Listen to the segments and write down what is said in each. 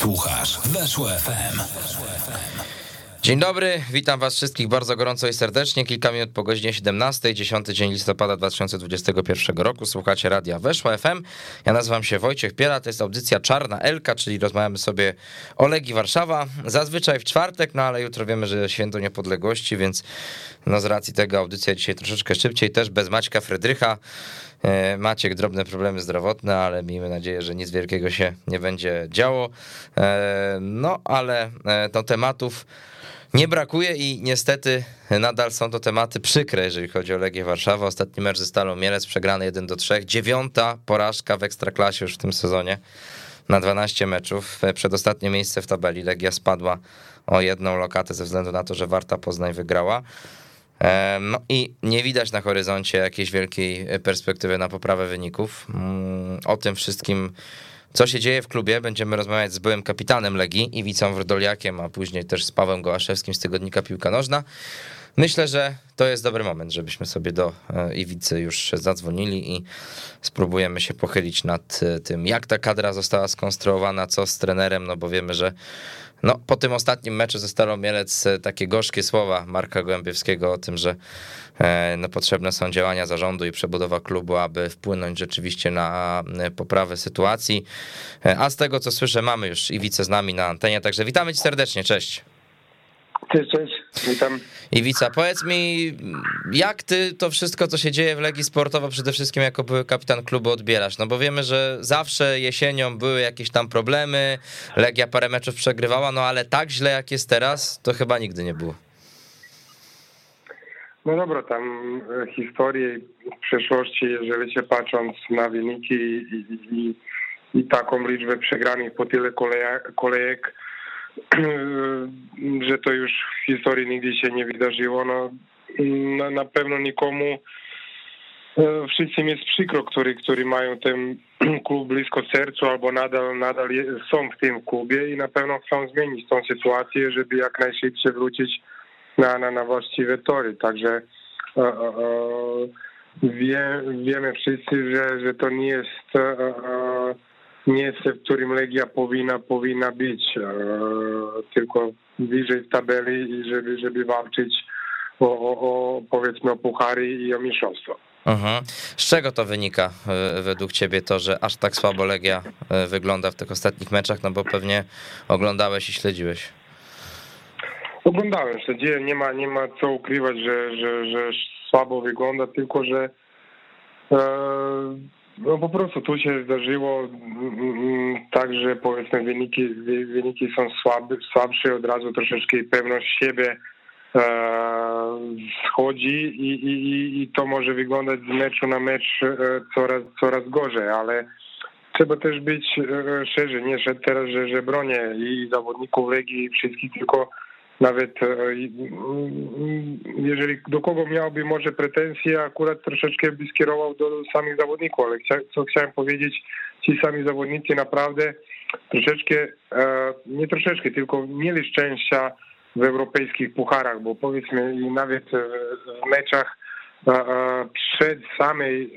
Słuchasz Weszło FM. Dzień dobry, witam was wszystkich bardzo gorąco i serdecznie. Kilka minut po godzinie 17, 10 dzień listopada 2021 roku. Słuchacie radia Weszła FM. Ja nazywam się Wojciech Piela, to jest audycja Czarna Elka, czyli rozmawiamy sobie o Legii Warszawa. Zazwyczaj w czwartek, no ale jutro wiemy, że święto niepodległości, więc no z racji tego audycja dzisiaj troszeczkę szybciej, też bez Maćka Fredrycha. E, Maciek drobne problemy zdrowotne, ale miejmy nadzieję, że nic wielkiego się nie będzie działo. E, no ale e, to tematów nie brakuje i niestety nadal są to tematy przykre, jeżeli chodzi o Legię Warszawa. Ostatni mecz ze Stalą Mielec przegrany 1 do 3. Dziewiąta porażka w Ekstraklasie już w tym sezonie na 12 meczów. Przedostatnie miejsce w tabeli. Legia spadła o jedną lokatę ze względu na to, że Warta Poznań wygrała. No i nie widać na horyzoncie jakiejś wielkiej perspektywy na poprawę wyników. Mm, o tym wszystkim, co się dzieje w klubie, będziemy rozmawiać z byłym kapitanem Legii, Iwicą Wrodoliakiem, a później też z Pawłem Gołaszewskim z Tygodnika Piłka Nożna. Myślę, że to jest dobry moment, żebyśmy sobie do e, Iwicy już zadzwonili i spróbujemy się pochylić nad e, tym, jak ta kadra została skonstruowana, co z trenerem, no bo wiemy, że no, po tym ostatnim meczu ze Stalą Mielec e, takie gorzkie słowa Marka Gołębiewskiego o tym, że no, potrzebne są działania zarządu i przebudowa klubu, aby wpłynąć rzeczywiście na poprawę sytuacji. A z tego, co słyszę, mamy już Iwicę z nami na antenie, także witamy cię serdecznie, cześć. Cześć, cześć, witam. Iwica, powiedz mi, jak ty to wszystko, co się dzieje w Legii Sportowo, przede wszystkim jako były kapitan klubu odbierasz? No bo wiemy, że zawsze jesienią były jakieś tam problemy, Legia parę meczów przegrywała, no ale tak źle jak jest teraz, to chyba nigdy nie było. No dobra, tam e, historię w przeszłości, jeżeli się patrząc na wyniki i, i, i taką liczbę przegranych po tyle kolejek, kolejek że to już w historii nigdy się nie wydarzyło. No, na, na pewno nikomu e, wszystkim jest przykro, którzy, którzy mają ten klub blisko sercu albo nadal, nadal są w tym klubie i na pewno chcą zmienić tą sytuację, żeby jak najszybciej wrócić na, na, na właściwe tory. Także e, e, wie, wiemy wszyscy, że, że to nie jest e, e miejsce, w którym Legia powinna, powinna być, tylko bliżej w tabeli i żeby, żeby walczyć o, o, o powiedzmy o puchary i o mistrzostwo. Mhm. Z czego to wynika e, według ciebie to, że aż tak słabo Legia e, wygląda w tych ostatnich meczach, no bo pewnie oglądałeś i śledziłeś. Oglądałem, śledziłem, nie ma, nie ma co ukrywać, że, że, że słabo wygląda, tylko że e, no po prostu tu się zdarzyło mm, mm, tak, że powiedzmy wyniki, wyniki są słabe, słabsze, od razu troszeczkę pewność siebie e, schodzi i, i, i to może wyglądać z meczu na mecz e, coraz, coraz gorzej, ale trzeba też być e, szczerzy, nie że teraz, że, że bronię i zawodników Legii i wszystkich, tylko nawet e, jeżeli do kogo miałby może pretensje, akurat troszeczkę by skierował do samych zawodników, ale co chciałem powiedzieć, ci sami zawodnicy naprawdę troszeczkę, e, nie troszeczkę, tylko mieli szczęścia w europejskich pucharach, bo powiedzmy i nawet w meczach e, przed samej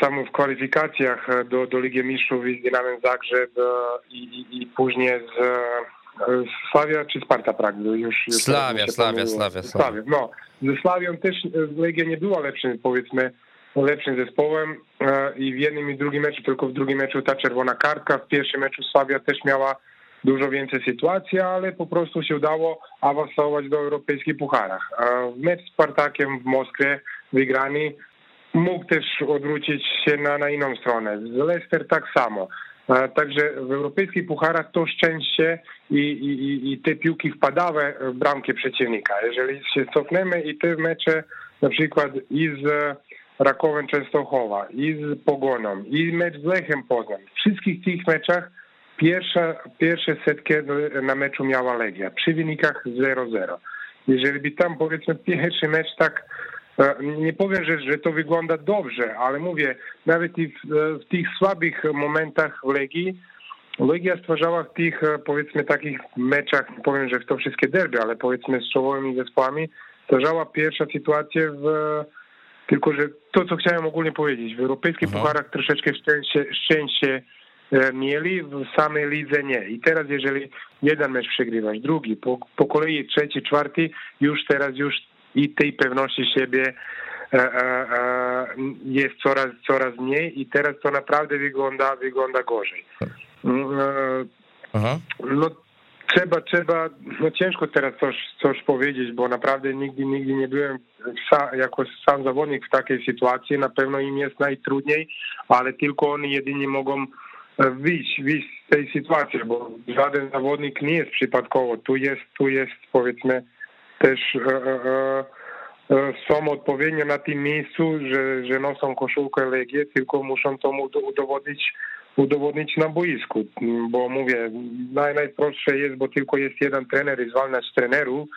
tam w kwalifikacjach do, do Ligi Mistrzów z Dynamem Zagrzeb i, i, i później z Sławia czy Sparta Prag? Już, już Sławia, Sławia, Sławia, Sławia. No, ze Sławią też Legia nie była lepszym, powiedzmy, lepszym zespołem e, i w jednym i drugim meczu, tylko w drugim meczu ta czerwona kartka, w pierwszym meczu Sławia też miała dużo więcej sytuacji, ale po prostu się udało awansować do europejskich pucharach. Mecz z Spartakiem w Moskwie wygrany mógł też odwrócić się na, na inną stronę. Z Leicester tak samo. Także w europejskich pucharach to szczęście i, i, i te piłki wpadały w bramkę przeciwnika. Jeżeli się cofniemy i te mecze na przykład i z Rakowem Częstochowa, i z Pogoną, i mecz z Lechem Poznań, w wszystkich tych meczach pierwsza, pierwsze setkę na meczu miała Legia, przy wynikach 0-0. Jeżeli by tam powiedzmy pierwszy mecz tak E, nie powiem, że, że to wygląda dobrze, ale mówię, nawet i w, e, w tych słabych momentach Legii, Legia stwarzała w tych e, powiedzmy takich meczach, nie powiem, że w to wszystkie derby, ale powiedzmy z czołowymi zespołami, stwarzała pierwsza sytuację w tylko, że to, co chciałem ogólnie powiedzieć, w europejskich Aha. pucharach troszeczkę szczęście, szczęście mieli, w samej lidze nie. I teraz jeżeli jeden mecz przegrywasz, drugi, po, po kolei trzeci, czwarty, już teraz już i tej pewności siebie jest coraz, coraz mniej i teraz to naprawdę wygląda, wygląda gorzej. Aha. No trzeba, trzeba, no ciężko teraz coś, coś powiedzieć, bo naprawdę nigdy, nigdy nie byłem sa, jako sam zawodnik w takiej sytuacji. Na pewno im jest najtrudniej, ale tylko oni jedynie mogą wyjść, wyjść z tej sytuacji, bo żaden zawodnik nie jest przypadkowo. Tu jest, tu jest powiedzmy też e, e, e, są odpowiednio na tym miejscu, że, że noszą koszulkę Legię, tylko muszą to udowodnić udowodnić na boisku, bo mówię, naj, najprostsze jest, bo tylko jest jeden trener i zwalniać trenerów,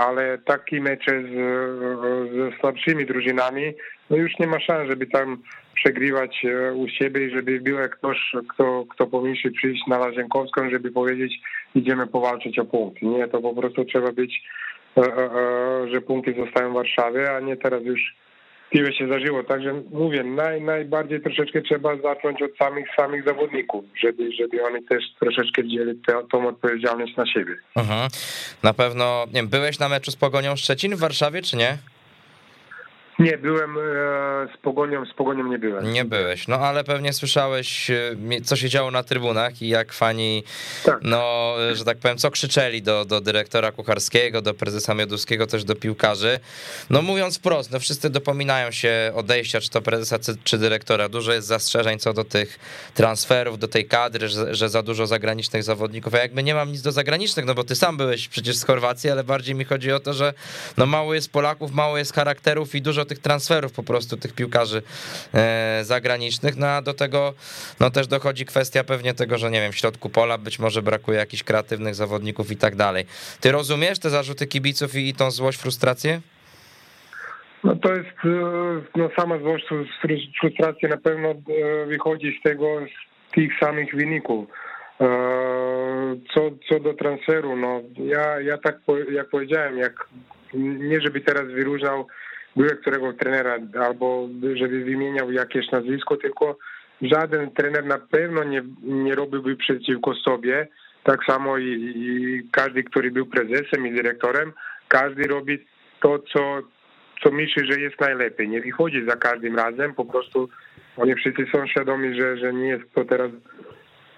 ale takie mecze z, ze słabszymi drużynami, no już nie ma szans, żeby tam przegrywać u siebie i żeby był ktoś, kto, kto powinien przyjść na Lazienkowską, żeby powiedzieć, idziemy powalczyć o punkty. Nie, to po prostu trzeba być, że punkty zostają w Warszawie, a nie teraz już piłę się zażyło. Także mówię, naj, najbardziej troszeczkę trzeba zacząć od samych samych zawodników, żeby, żeby oni też troszeczkę wzięli tę, tą odpowiedzialność na siebie. Mhm. Na pewno, nie byłeś na meczu z Pogonią Szczecin w Warszawie, czy nie? Nie, byłem e, z Pogonią, z Pogonią nie byłem. Nie byłeś, no ale pewnie słyszałeś, e, co się działo na trybunach i jak fani, tak. no, że tak powiem, co krzyczeli do, do dyrektora Kucharskiego, do prezesa Mioduskiego, też do piłkarzy. No mówiąc wprost, no wszyscy dopominają się odejścia, czy to prezesa, czy dyrektora. Dużo jest zastrzeżeń co do tych transferów, do tej kadry, że, że za dużo zagranicznych zawodników. Ja jakby nie mam nic do zagranicznych, no bo ty sam byłeś przecież z Chorwacji, ale bardziej mi chodzi o to, że no mało jest Polaków, mało jest charakterów i dużo tych transferów po prostu tych piłkarzy e, zagranicznych, no a do tego no też dochodzi kwestia pewnie tego, że nie wiem, w środku pola być może brakuje jakichś kreatywnych zawodników i tak dalej. Ty rozumiesz te zarzuty kibiców i, i tą złość, frustrację? No to jest, e, no sama złość, frustracja na pewno e, wychodzi z tego, z tych samych wyników. Co, co do transferu, no ja, ja tak jak powiedziałem, jak nie żeby teraz wyróżniał byłego którego trenera albo żeby wymieniał jakieś nazwisko, tylko żaden trener na pewno nie, nie robiłby przeciwko sobie. Tak samo i, i każdy, który był prezesem i dyrektorem, każdy robi to, co, co myśli, że jest najlepiej. Nie wychodzi za każdym razem, po prostu oni wszyscy są świadomi, że, że nie jest to teraz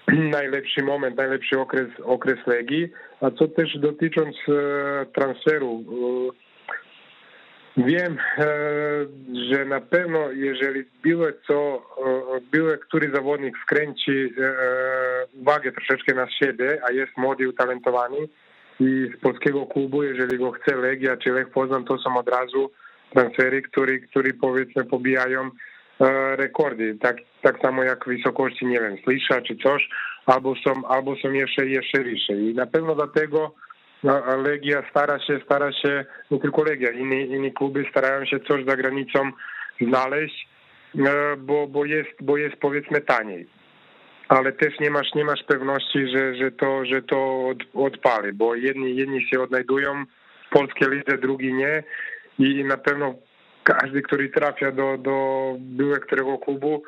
najlepszy moment, najlepszy okres, okres Legii. A co też dotycząc e, transferu, e, Wiem, e, że na pewno jeżeli były co, były który zawodnik wkręci e, uwagę troszeczkę na siebie, a jest młody, utalentowany i z polskiego klubu, jeżeli go chce Legia czy Lech Poznań, to są od razu transfery, które, które powiedzmy pobijają e, rekordy, tak, tak samo jak wysokości, nie wiem, Slisza czy coś, albo są, albo są jeszcze, jeszcze wyższe. I na pewno dlatego no, Legia stara się, stara się, nie tylko Legia, inne, inne kluby starają się coś za granicą znaleźć, e, bo, bo, jest, bo jest powiedzmy taniej. Ale też nie masz, nie masz pewności, że, że to, że to od, odpali, bo jedni, jedni się odnajdują w polskiej lidze, drugi nie i na pewno każdy, który trafia do, do byłego którego klubu,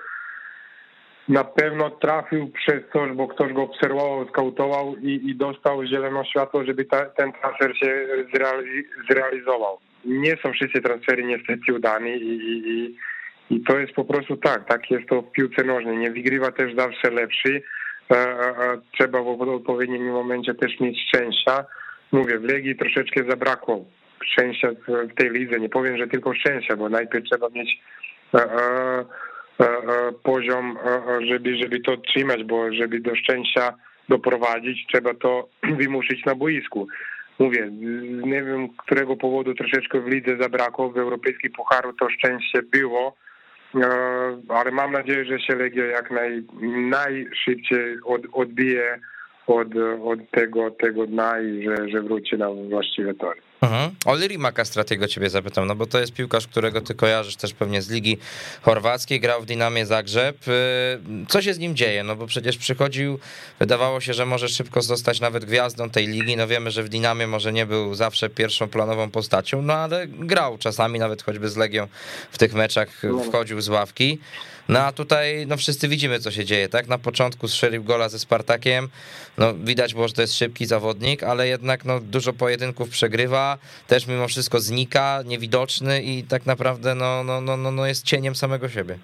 na pewno trafił przez coś, bo ktoś go obserwował, skautował i, i dostał zielone światło, żeby ta, ten transfer się zreali, zrealizował. Nie są wszyscy transfery niestety udani i, i, i, to jest po prostu tak, tak jest to w piłce nożnej. Nie wygrywa też zawsze lepszy. Trzeba w odpowiednim momencie też mieć szczęścia. Mówię, w Legii troszeczkę zabrakło szczęścia w tej lidze. Nie powiem, że tylko szczęścia, bo najpierw trzeba mieć poziom, e, żeby, żeby to trzymać, bo żeby do szczęścia doprowadzić, trzeba to wymuszyć na boisku. Mówię, nie wiem, którego powodu troszeczkę w lidze zabrakło, w europejskim pucharu to szczęście było, ale mam nadzieję, że się Legia jak naj, najszybciej od, odbije od, od tego, tego dna i że, że wróci na właściwe tory. Mhm. O Lirima Kastratiego ciebie zapytam, no bo to jest piłkarz, którego ty kojarzysz też pewnie z Ligi Chorwackiej, grał w Dynamie Zagrzeb. Y, co się z nim dzieje? No bo przecież przychodził, wydawało się, że może szybko zostać nawet gwiazdą tej ligi. No wiemy, że w Dynamie może nie był zawsze pierwszą planową postacią, no ale grał czasami nawet choćby z Legią w tych meczach, no. wchodził z ławki. No a tutaj no wszyscy widzimy, co się dzieje, tak? Na początku strzelił gola ze Spartakiem, no widać było, że to jest szybki zawodnik, ale jednak no dużo pojedynków przegrywa, też mimo wszystko znika, niewidoczny i tak naprawdę no, no, no, no, no jest cieniem samego siebie.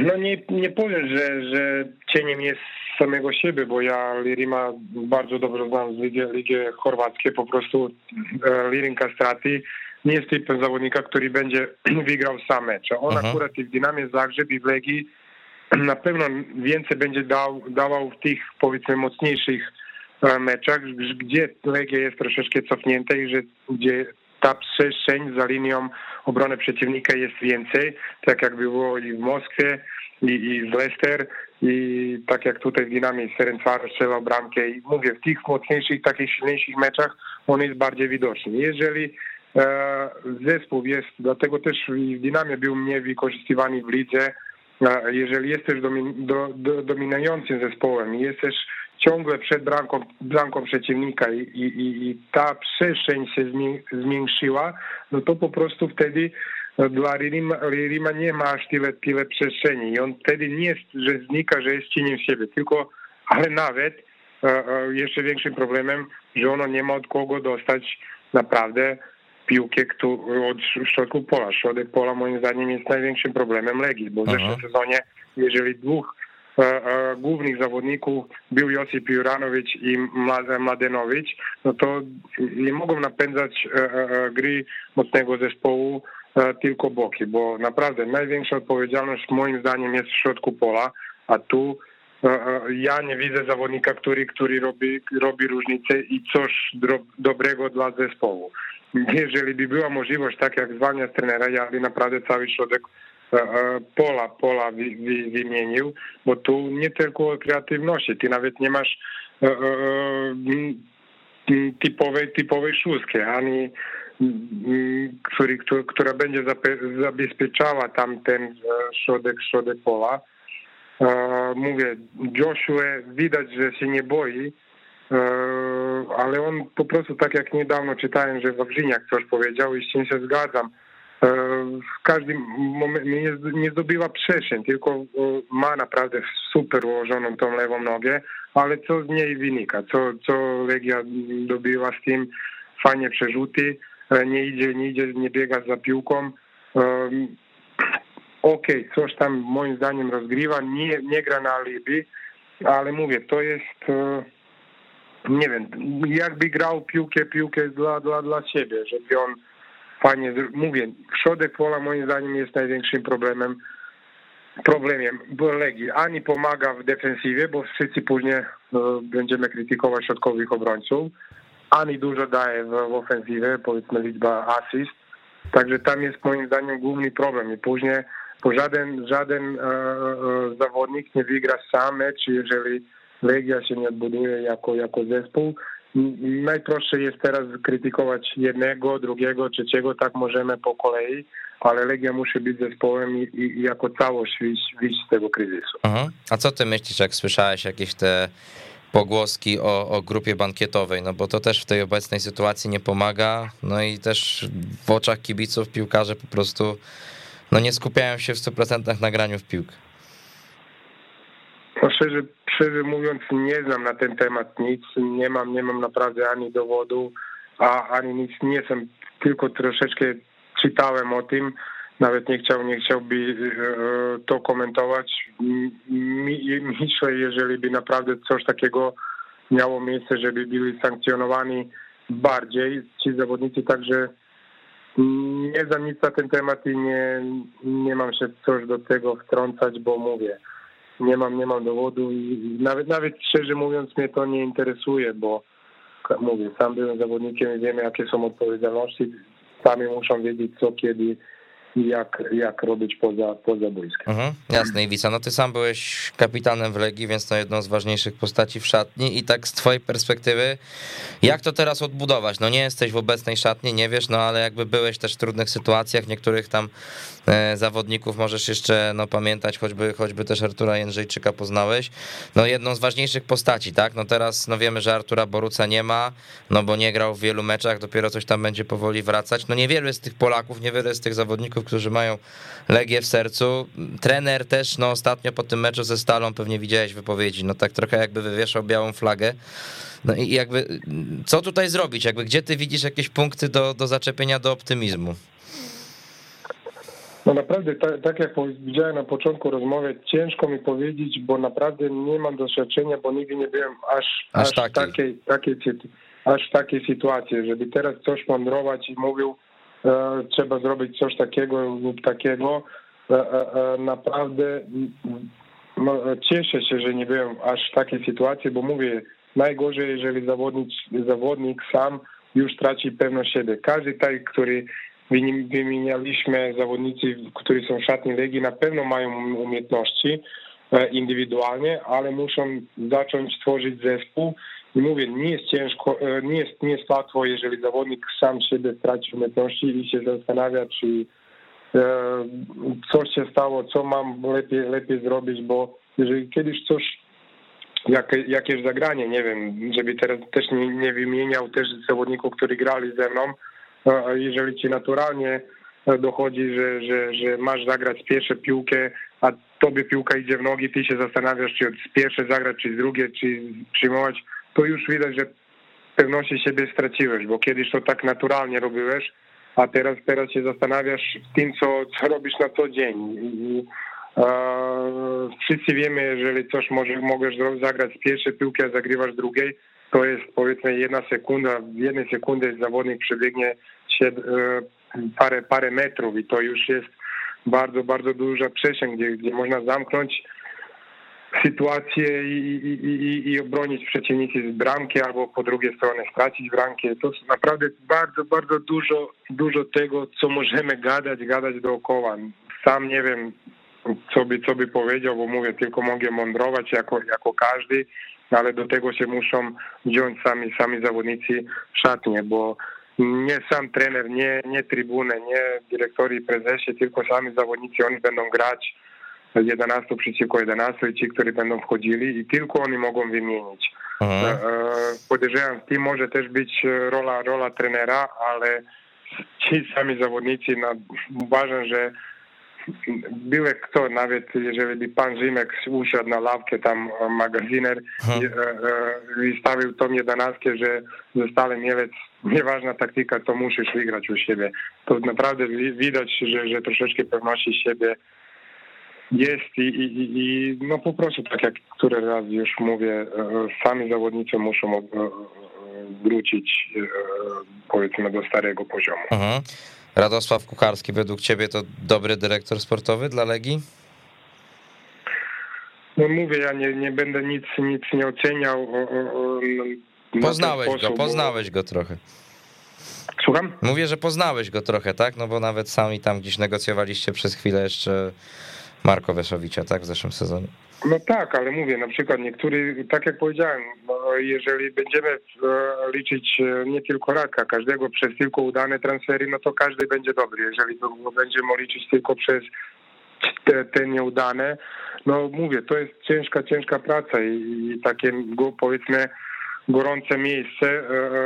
No nie, nie powiem, że, że cieniem jest samego siebie, bo ja Lirima bardzo dobrze znam z Ligi, Ligi Chorwackiej, po prostu e, Lirin Kastrati nie jest typem zawodnika, który będzie wygrał sam mecz. On uh-huh. akurat i w Dynamie Zagrzeb i w Legii na pewno więcej będzie dał, dawał w tych powiedzmy mocniejszych meczach, gdzie Legia jest troszeczkę cofnięta i że, gdzie ta przestrzeń za linią obrony przeciwnika jest więcej, tak jak było i w Moskwie, i, i w Leicester, i tak jak tutaj w Dynamie Ferencvaros strzelał bramkę i mówię, w tych mocniejszych, takich silniejszych meczach on jest bardziej widoczny. Jeżeli e, zespół jest, dlatego też w Dynamie był mniej wykorzystywany w lidze, e, jeżeli jesteś domin, do, do, dominującym zespołem jesteś ciągle przed bramką, bramką przeciwnika i, i, i ta przestrzeń się zmniejszyła, no to po prostu wtedy dla Rima, Rima nie ma aż tyle, tyle przestrzeni i on wtedy nie jest, że znika, że jest cieniem siebie, tylko, ale nawet e, e, jeszcze większym problemem, że ono nie ma od kogo dostać naprawdę piłkę od środku pola. Środek pola moim zdaniem jest największym problemem Legii, bo w zeszłym sezonie, jeżeli dwóch głównych zawodników był Josip Juranowicz i Mladenowicz, no to nie mogą napędzać gry mocnego zespołu E, tylko boki, bo naprawdę największa odpowiedzialność moim zdaniem jest w środku pola, a tu e, e, ja nie widzę zawodnika, który, który robi, robi różnicę i coś dobrego dla zespołu. Jeżeli by była możliwość, tak jak zwalnia trenera, ja by naprawdę cały środek pola, pola wymienił, bo tu nie tylko o kreatywności, ty nawet nie masz typowej, typowej szóstki, ani który, która będzie zabezpieczała tamten e, środek, środek pola. E, mówię, Joshua widać, że się nie boi, e, ale on po prostu tak jak niedawno czytałem, że Wawrzyniak coś powiedział i z tym się zgadzam. W każdym momencie nie, nie zdobywa przestrzeń, tylko ma naprawdę super ułożoną tą lewą nogę, ale co z niej wynika, co, co Legia dobiła z tym, fajnie przerzuty, E, nie idzie, nie idzie, nie biega za piłką. Okej, okay, coś tam moim zdaniem rozgrywa, nie, nie gra na alibi, ale mówię, to jest, e, nie wiem, jakby grał piłkę, piłkę dla, dla, dla siebie, żeby on fajnie, mówię, środek pola moim zdaniem jest największym problemem, bo Legii. Ani pomaga w defensywie, bo wszyscy później e, będziemy krytykować środkowych obrońców, ani dużo daje w, w ofensywie, powiedzmy liczba asyst. Także tam jest moim zdaniem główny problem i później bo żaden, żaden e, e, zawodnik nie wygra sam mecz, jeżeli Legia się nie odbuduje jako, jako zespół. Najprościej jest teraz krytykować jednego, drugiego, trzeciego, tak możemy po kolei, ale Legia musi być zespołem i, i jako całość wyjść, z tego kryzysu. A co ty myślisz, jak słyszałeś jakieś te pogłoski o, o grupie bankietowej, no bo to też w tej obecnej sytuacji nie pomaga, no i też w oczach kibiców piłkarze po prostu no nie skupiają się w 100% na graniu w piłkę. No szczerze, szczerze mówiąc nie znam na ten temat nic, nie mam, nie mam naprawdę ani dowodu, a ani nic. Nie jestem, tylko troszeczkę czytałem o tym, nawet nie chciał, nie chciałby e, to komentować. Myślę, jeżeli by naprawdę coś takiego miało miejsce, żeby byli sankcjonowani bardziej ci zawodnicy, także nie znam nic na ten temat i nie, nie mam się coś do tego wtrącać, bo mówię, nie mam, nie mam dowodu i nawet, nawet szczerze mówiąc mnie to nie interesuje, bo mówię, sam byłem zawodnikiem i wiem jakie są odpowiedzialności, sami muszą wiedzieć co, kiedy jak, jak robić poza, poza boiskiem. Mhm, jasne, Iwica, no ty sam byłeś kapitanem w Legii, więc to jedną z ważniejszych postaci w szatni i tak z twojej perspektywy, jak to teraz odbudować? No nie jesteś w obecnej szatni, nie wiesz, no ale jakby byłeś też w trudnych sytuacjach, niektórych tam e, zawodników możesz jeszcze no pamiętać, choćby, choćby też Artura Jędrzejczyka poznałeś, no jedną z ważniejszych postaci, tak? No teraz no wiemy, że Artura Boruca nie ma, no bo nie grał w wielu meczach, dopiero coś tam będzie powoli wracać, no niewielu jest tych Polaków, niewiele jest tych zawodników, którzy mają Legię w sercu. Trener też, no ostatnio po tym meczu ze Stalą pewnie widziałeś wypowiedzi, no tak trochę jakby wywieszał białą flagę. No i jakby, co tutaj zrobić? Jakby, gdzie ty widzisz jakieś punkty do, do zaczepienia, do optymizmu? No naprawdę, tak, tak jak powiedziałem na początku rozmowy, ciężko mi powiedzieć, bo naprawdę nie mam doświadczenia, bo nigdy nie byłem aż, aż, aż takiej. Takiej, takiej, aż takiej sytuacji, żeby teraz coś mądrować i mówił, trzeba zrobić coś takiego lub takiego. E, e, e naprawdę cieszę się, że nie byłem aż w takiej sytuacji, bo mówię, najgorzej, jeżeli zawodnik, zawodnik sam już traci pewność siebie. Każdy taki, który wymienialiśmy zawodnicy, którzy są w szatni Legii, na pewno mają umiejętności e, indywidualnie, ale muszą zacząć tworzyć zespół. Mówię, nie jest ciężko, e, nie jest, nie jest łatwo, jeżeli zawodnik sam siebie straci umiejętności i się zastanawia, czy e, coś się stało, co mam lepiej, lepiej zrobić, bo jeżeli kiedyś coś, jak, jakieś zagranie, nie wiem, żeby teraz też nie, nie wymieniał też zawodników, którzy grali ze mną, jeżeli ci naturalnie e, dochodzi, że, że, że masz zagrać pierwsze piłkę, a tobie piłka idzie w nogi, ty się zastanawiasz, czy z pierwsze zagrać, czy z drugie, czy przyjmować, to już widać, że pewności siebie straciłeś, bo kiedyś to tak naturalnie robiłeś, a teraz teraz się zastanawiasz tym, co, co robisz na co dzień. I, e, wszyscy wiemy, jeżeli coś może, możesz zagrać z pierwszej piłki, a zagrywasz drugiej, to jest powiedzmy jedna sekunda, w jednej sekundy zawodnik przebiegnie się e, parę, parę metrów i to już jest bardzo, bardzo duża przestrzeń, gdzie, gdzie można zamknąć sytuację i, i, i, obronić przeciwnicy z bramki albo po drugiej stronie stracić bramkę. To jest naprawdę bardzo, bardzo dużo, dużo tego, co możemy gadać, gadać dookoła. Sam nie wiem, co by, co by powiedział, bo mówię, tylko mogę mądrować jako, jako każdy, ale do tego się muszą wziąć sami, sami zawodnicy szatnie, bo nie sam trener, nie, nie trybunę, nie dyrektorzy i prezesi, tylko sami zawodnicy, oni będą grać 11 przeciwko 11 i ci, którzy będą wchodzili i tylko oni mogą wymienić. Mhm. E, podejrzewam, w tym może też być rola, rola trenera, ale ci sami zawodnicy, no, uważam, że były kto, nawet jeżeli by pan Rzymek usiadł na ławkę tam magazyner i, e, e, i stawił tą jedenastkę, że zostały Mielec, nieważna taktyka, to musisz wygrać u siebie. To naprawdę widać, że, że troszeczkę pewności siebie jest i, i, i no po prostu tak jak który raz już mówię, e, sami zawodnicy muszą wrócić powiedzmy do starego poziomu. Mhm. Radosław Kucharski według ciebie to dobry dyrektor sportowy dla Legii? No mówię, ja nie, nie będę nic, nic nie oceniał. Poznałeś sposób, go, poznałeś go trochę. Słucham? Mówię, że poznałeś go trochę, tak? No bo nawet sami tam gdzieś negocjowaliście przez chwilę jeszcze Marko Weszowicza, tak? W zeszłym sezonie. No tak, ale mówię, na przykład niektórzy, tak jak powiedziałem, jeżeli będziemy e, liczyć e, nie tylko raka, każdego przez tylko udane transfery, no to każdy będzie dobry. Jeżeli będziemy liczyć tylko przez te, te nieudane, no mówię, to jest ciężka, ciężka praca i, i takie powiedzmy gorące miejsce e,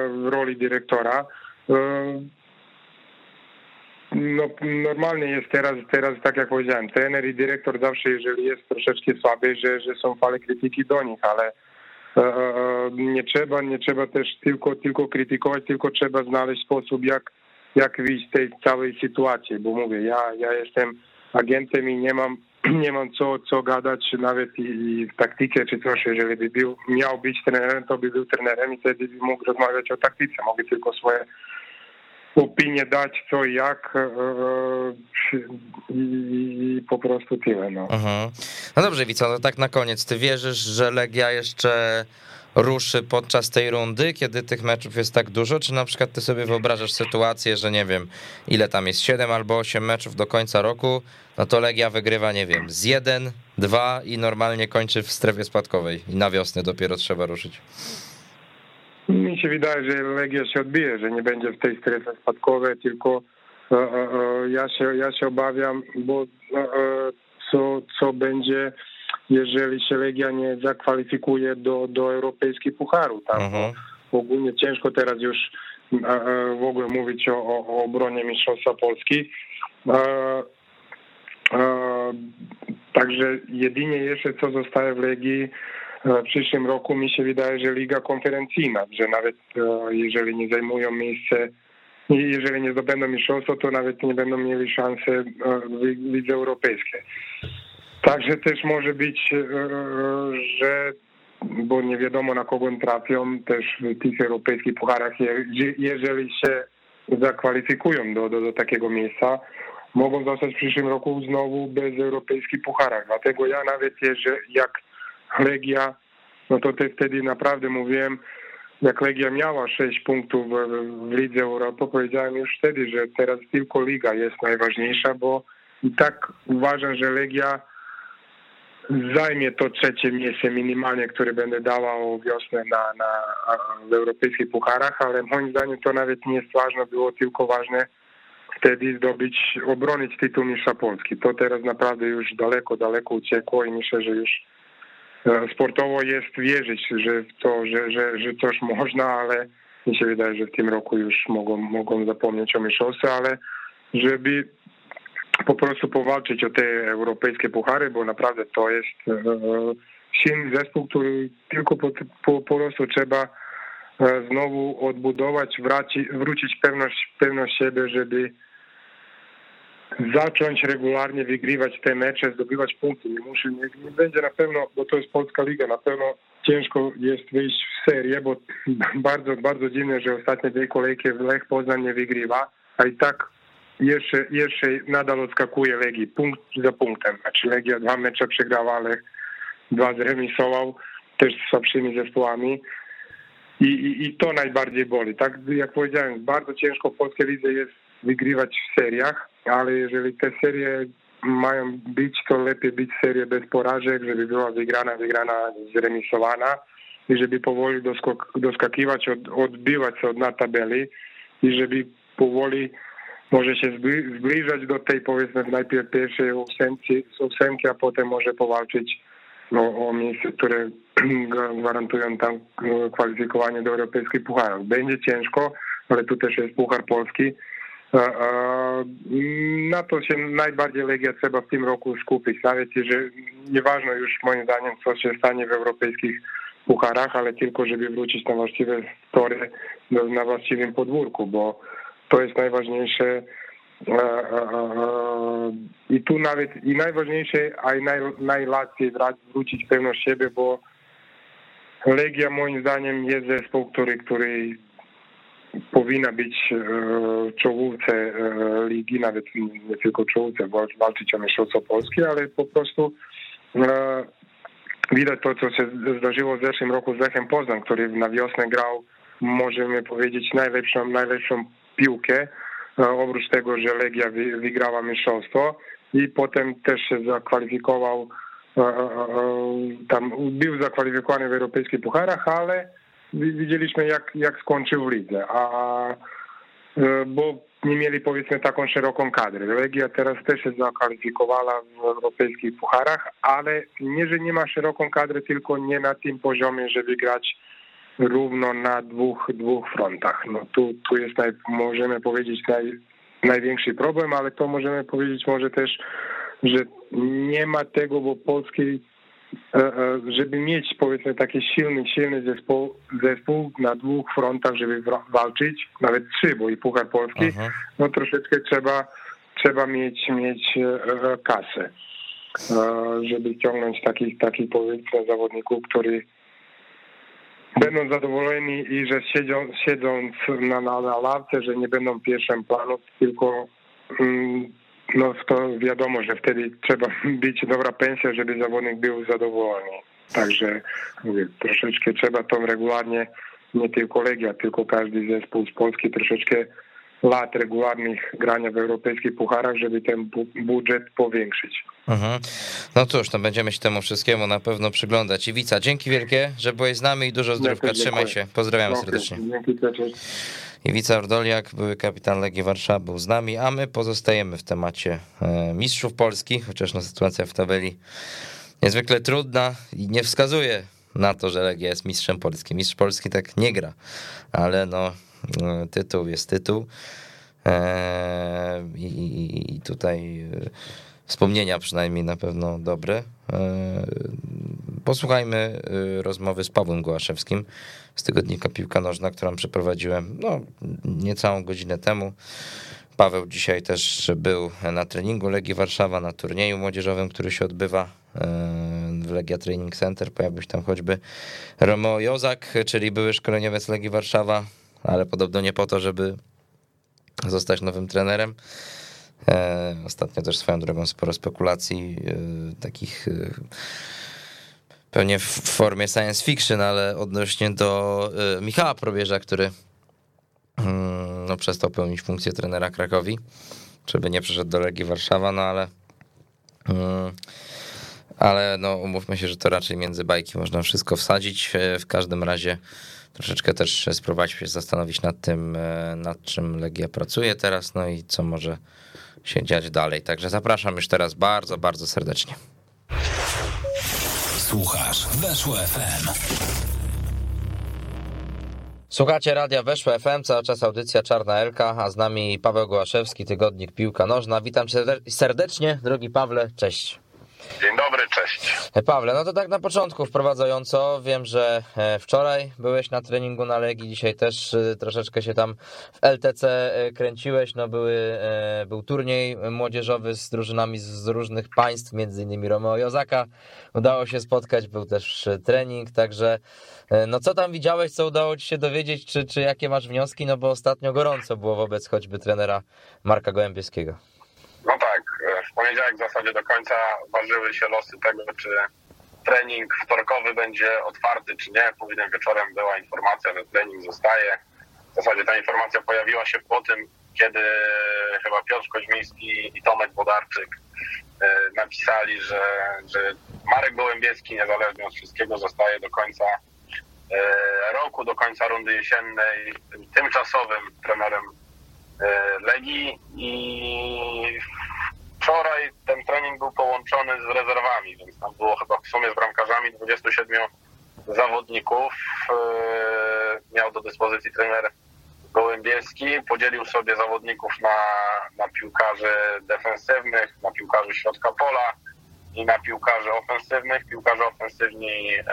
w roli dyrektora no, normalnie jest teraz, teraz, tak jak powiedziałem, trener i dyrektor zawsze, jeżeli jest troszeczkę słaby, że, że są fale krytyki do nich, ale e, e, nie trzeba, nie trzeba też tylko, tylko krytykować, tylko trzeba znaleźć sposób, jak, jak wyjść z tej całej sytuacji, bo mówię, ja, ja jestem agentem i nie mam, nie mam co, co gadać nawet i, i w taktyce czy coś, jeżeli by był, miał być trenerem, to by był trenerem i wtedy mógł rozmawiać o taktyce, mogę tylko swoje opinię dać, co i jak e, e, i po prostu tyle. No, mhm. no dobrze, Wico, no tak na koniec, ty wierzysz, że Legia jeszcze ruszy podczas tej rundy, kiedy tych meczów jest tak dużo, czy na przykład ty sobie wyobrażasz sytuację, że nie wiem, ile tam jest, 7 albo 8 meczów do końca roku, no to Legia wygrywa, nie wiem, z 1, 2 i normalnie kończy w strefie spadkowej i na wiosnę dopiero trzeba ruszyć. Mi się wydaje, że Legia się odbije, że nie będzie w tej strefie spadkowej, tylko e, e, e, ja się, ja się obawiam, bo co, co będzie, jeżeli się Legia nie zakwalifikuje do, do europejskich pucharu. Tam mhm. ogólnie ciężko teraz już w ogóle mówić o, o, o obronie Mistrzostwa Polski, Także jedynie jeszcze co zostaje w Legii w przyszłym roku mi się wydaje, że Liga Konferencyjna, że nawet jeżeli nie zajmują miejsce jeżeli nie zdobędą mistrzostwa, to nawet nie będą mieli szansy w lidze europejskiej. Także też może być, że bo nie wiadomo na kogo trafią też w tych europejskich pucharach, jeżeli się zakwalifikują do, do, do takiego miejsca, mogą zostać w przyszłym roku znowu bez europejskich pucharach. Dlatego ja nawet jeżeli jak Legia, no to te, wtedy naprawdę mówiłem, jak Legia miała 6 punktów w, Lidze Europy, powiedziałem już wtedy, że teraz tylko Liga jest najważniejsza, bo i tak uważam, że Legia zajmie to trzecie miejsce minimalnie, które będę dawał wiosnę na, na, w europejskich pucharach, ale moim zdaniem to nawet nie jest ważne, było tylko ważne wtedy zdobyć, obronić tytuł mistrza Polski. To teraz naprawdę już daleko, daleko uciekło i myślę, że już sportowo jest wierzyć, że to, że, że, że coś można, ale mi się wydaje, że w tym roku już mogą, mogą zapomnieć o mistrzostwie, ale żeby po prostu powalczyć o te europejskie puchary, bo naprawdę to jest e, silny zespół, który tylko po, po, po prostu trzeba e, znowu odbudować, wraci, wrócić pewność, pewność siebie, żeby zacząć regularnie wygrywać te mecze, zdobywać punkty. Nie, musi, nie, nie będzie na pewno, bo to jest Polska Liga, na pewno ciężko jest wyjść w serię, bo bardzo, bardzo dziwne, że ostatnie dwie kolejki Lech Poznań nie wygrywa, a i tak jeszcze, jeszcze nadal odskakuje Legii punkt za punktem. Znaczy Legia dwa mecze przegrała, ale dwa zremisował, też z słabszymi zespołami. I, i, I to najbardziej boli. Tak jak powiedziałem, bardzo ciężko w polskiej lidze jest wygrywać w seriach, ale jeżeli te serie mają być, to lepiej być serie bez porażek, żeby była wygrana, wygrana, zremisowana i żeby powoli doskakiwać, od, odbiwać się od na tabeli i żeby powoli może się zbliżać do tej powiedzmy najpierw pierwszej ósemki, ósemki a potem może powalczyć no, o miejsce, które gwarantują tam no, kwalifikowanie do europejskich pucharów. Będzie ciężko, ale tu też jest puchar polski. Na to się najbardziej Legia trzeba w tym roku skupić, nawet jeżeli nieważne już moim zdaniem, co się stanie w europejskich pucharach, ale tylko żeby wrócić na właściwe tory na właściwym podwórku, bo to jest najważniejsze. E, e, e, I tu nawet i najważniejsze, a i naj, najłatwiej wrócić pewność siebie, bo Legia moim zdaniem jest zespół, który, który powinna być w czołówce ligi, nawet nie tylko czołówce, walczyć o mistrzostwo Polski, ale po prostu widać to, co się zdarzyło w zeszłym roku z Lechem Poznań, który na wiosnę grał, możemy powiedzieć, najlepszą, najlepszą piłkę, oprócz tego, że Legia wygrała mistrzostwo i potem też się zakwalifikował, tam był zakwalifikowany w europejskich pucharach, ale widzieliśmy jak, jak skończył w lidze, a e, bo nie mieli powiedzmy taką szeroką kadrę. Legia teraz też się zakwalifikowała w europejskich pucharach, ale nie, że nie ma szeroką kadrę, tylko nie na tym poziomie, żeby grać równo na dwóch, dwóch frontach. No tu, tu jest, naj, możemy powiedzieć, naj, największy problem, ale to możemy powiedzieć może też, że nie ma tego, bo polskiej, e, żeby mieć powiedzmy taki silny, silny zespół, zespół na dwóch frontach, żeby walczyć, nawet trzy, bo i Puchar Polski, Aha. no troszeczkę trzeba, trzeba mieć, mieć e, kasę, żeby ciągnąć takich, takich powiedzmy zawodników, który będą zadowoleni i że siedzą, siedząc na, na, na ławce, że nie będą pierwszym planu, tylko mm, no to wiadomo, że wtedy trzeba być dobra pensja, żeby zawodnik był zadowolony. Także mówię, troszeczkę trzeba to regularnie, nie tylko Legia, tylko każdy zespół z Polski troszeczkę lat regularnych grania w europejskich pucharach, żeby ten budżet powiększyć. Mhm. No cóż, to będziemy się temu wszystkiemu na pewno przyglądać. Iwica, dzięki wielkie, że byłeś z nami i dużo zdrówka. Trzymaj się. Pozdrawiam serdecznie. Dzięki, Iwica Ordoliak, były kapitan Legii Warszawa, był z nami, a my pozostajemy w temacie e, mistrzów Polski, chociaż no, sytuacja w tabeli niezwykle trudna i nie wskazuje na to, że Legia jest mistrzem Polski. Mistrz Polski tak nie gra, ale no tytuł jest tytuł. I tutaj wspomnienia przynajmniej na pewno dobre. Posłuchajmy rozmowy z Pawłem Gołaszewskim z tygodnika Piłka Nożna, którą przeprowadziłem no, niecałą godzinę temu. Paweł dzisiaj też był na treningu Legii Warszawa, na turnieju młodzieżowym, który się odbywa e, w Legia Training Center. Pojawił się tam choćby Romeo Jozak, czyli były szkoleniowiec Legii Warszawa, ale podobno nie po to, żeby zostać nowym trenerem. E, ostatnio też swoją drogą sporo spekulacji e, takich pewnie w formie science fiction, ale odnośnie do Michała Probierza, który mm, no, przestał pełnić funkcję trenera Krakowi, żeby nie przeszedł do Legii Warszawa, no ale mm, ale no umówmy się, że to raczej między bajki można wszystko wsadzić. E, w każdym razie troszeczkę też spróbować się zastanowić nad tym, e, nad czym Legia pracuje teraz, no i co może się dziać dalej. Także zapraszam już teraz bardzo, bardzo serdecznie. Słuchasz, weszło FM. Słuchacie radia Weszło FM, cały czas audycja Czarna Elka, a z nami Paweł Gołaszewski, tygodnik Piłka Nożna. Witam cię serdecznie, drogi Pawle, cześć. Dzień dobry, cześć. E, Pawle, no to tak na początku wprowadzająco, wiem, że e, wczoraj byłeś na treningu na Legii, dzisiaj też e, troszeczkę się tam w LTC kręciłeś, no były, był turniej młodzieżowy z drużynami z różnych państw, między innymi Romeo Jozaka, udało się spotkać, był też trening, także no co tam widziałeś, co udało ci się dowiedzieć, czy, czy jakie masz wnioski, no bo ostatnio gorąco było wobec choćby trenera Marka Gołębieskiego. W poniedziałek w zasadzie do końca ważyły się losy tego, czy trening wtorkowy będzie otwarty, czy nie. Później wieczorem była informacja, że trening zostaje. W zasadzie ta informacja pojawiła się po tym, kiedy chyba Piotr Koźmiński i Tomek Bodarczyk e, napisali, że, że Marek Gołębieski niezależnie od wszystkiego zostaje do końca e, roku, do końca rundy jesiennej tymczasowym trenerem e, Legii i wczoraj ten trening był połączony z rezerwami, więc tam było chyba w sumie z bramkarzami 27 zawodników. E, miał do dyspozycji trener Gołębieski, podzielił sobie zawodników na, na piłkarzy defensywnych, na piłkarzy środka pola i na piłkarzy ofensywnych. Piłkarze ofensywni e,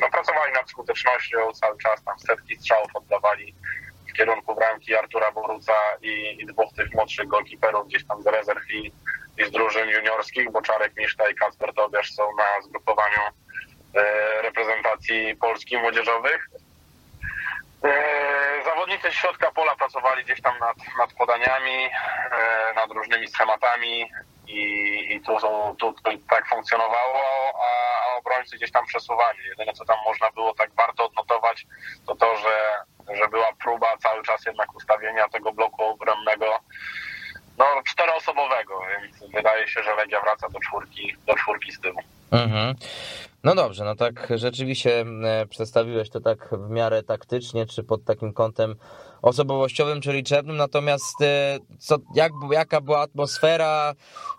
no, pracowali nad skutecznością cały czas, tam setki strzałów oddawali w kierunku bramki Artura Boruca i, i dwóch tych młodszych golkiperów gdzieś tam z rezerw i i z drużyn juniorskich, bo Czarek Miszta i Kacper Tobiasz są na zgrupowaniu e, reprezentacji Polski młodzieżowych. E, zawodnicy z środka pola pracowali gdzieś tam nad, nad podaniami, e, nad różnymi schematami i, i tu, tu, tu tak funkcjonowało, a, a obrońcy gdzieś tam przesuwali. Jedyne co tam można było tak warto odnotować, to to, że, że była próba cały czas jednak ustawienia tego bloku obronnego no, czteroosobowego, więc wydaje się, że Legia wraca do czwórki, do czwórki z tyłu. Mhm. No dobrze, no tak rzeczywiście e, przedstawiłeś to tak w miarę taktycznie, czy pod takim kątem osobowościowym czy liczebnym, natomiast e, co, jak, jaka była atmosfera,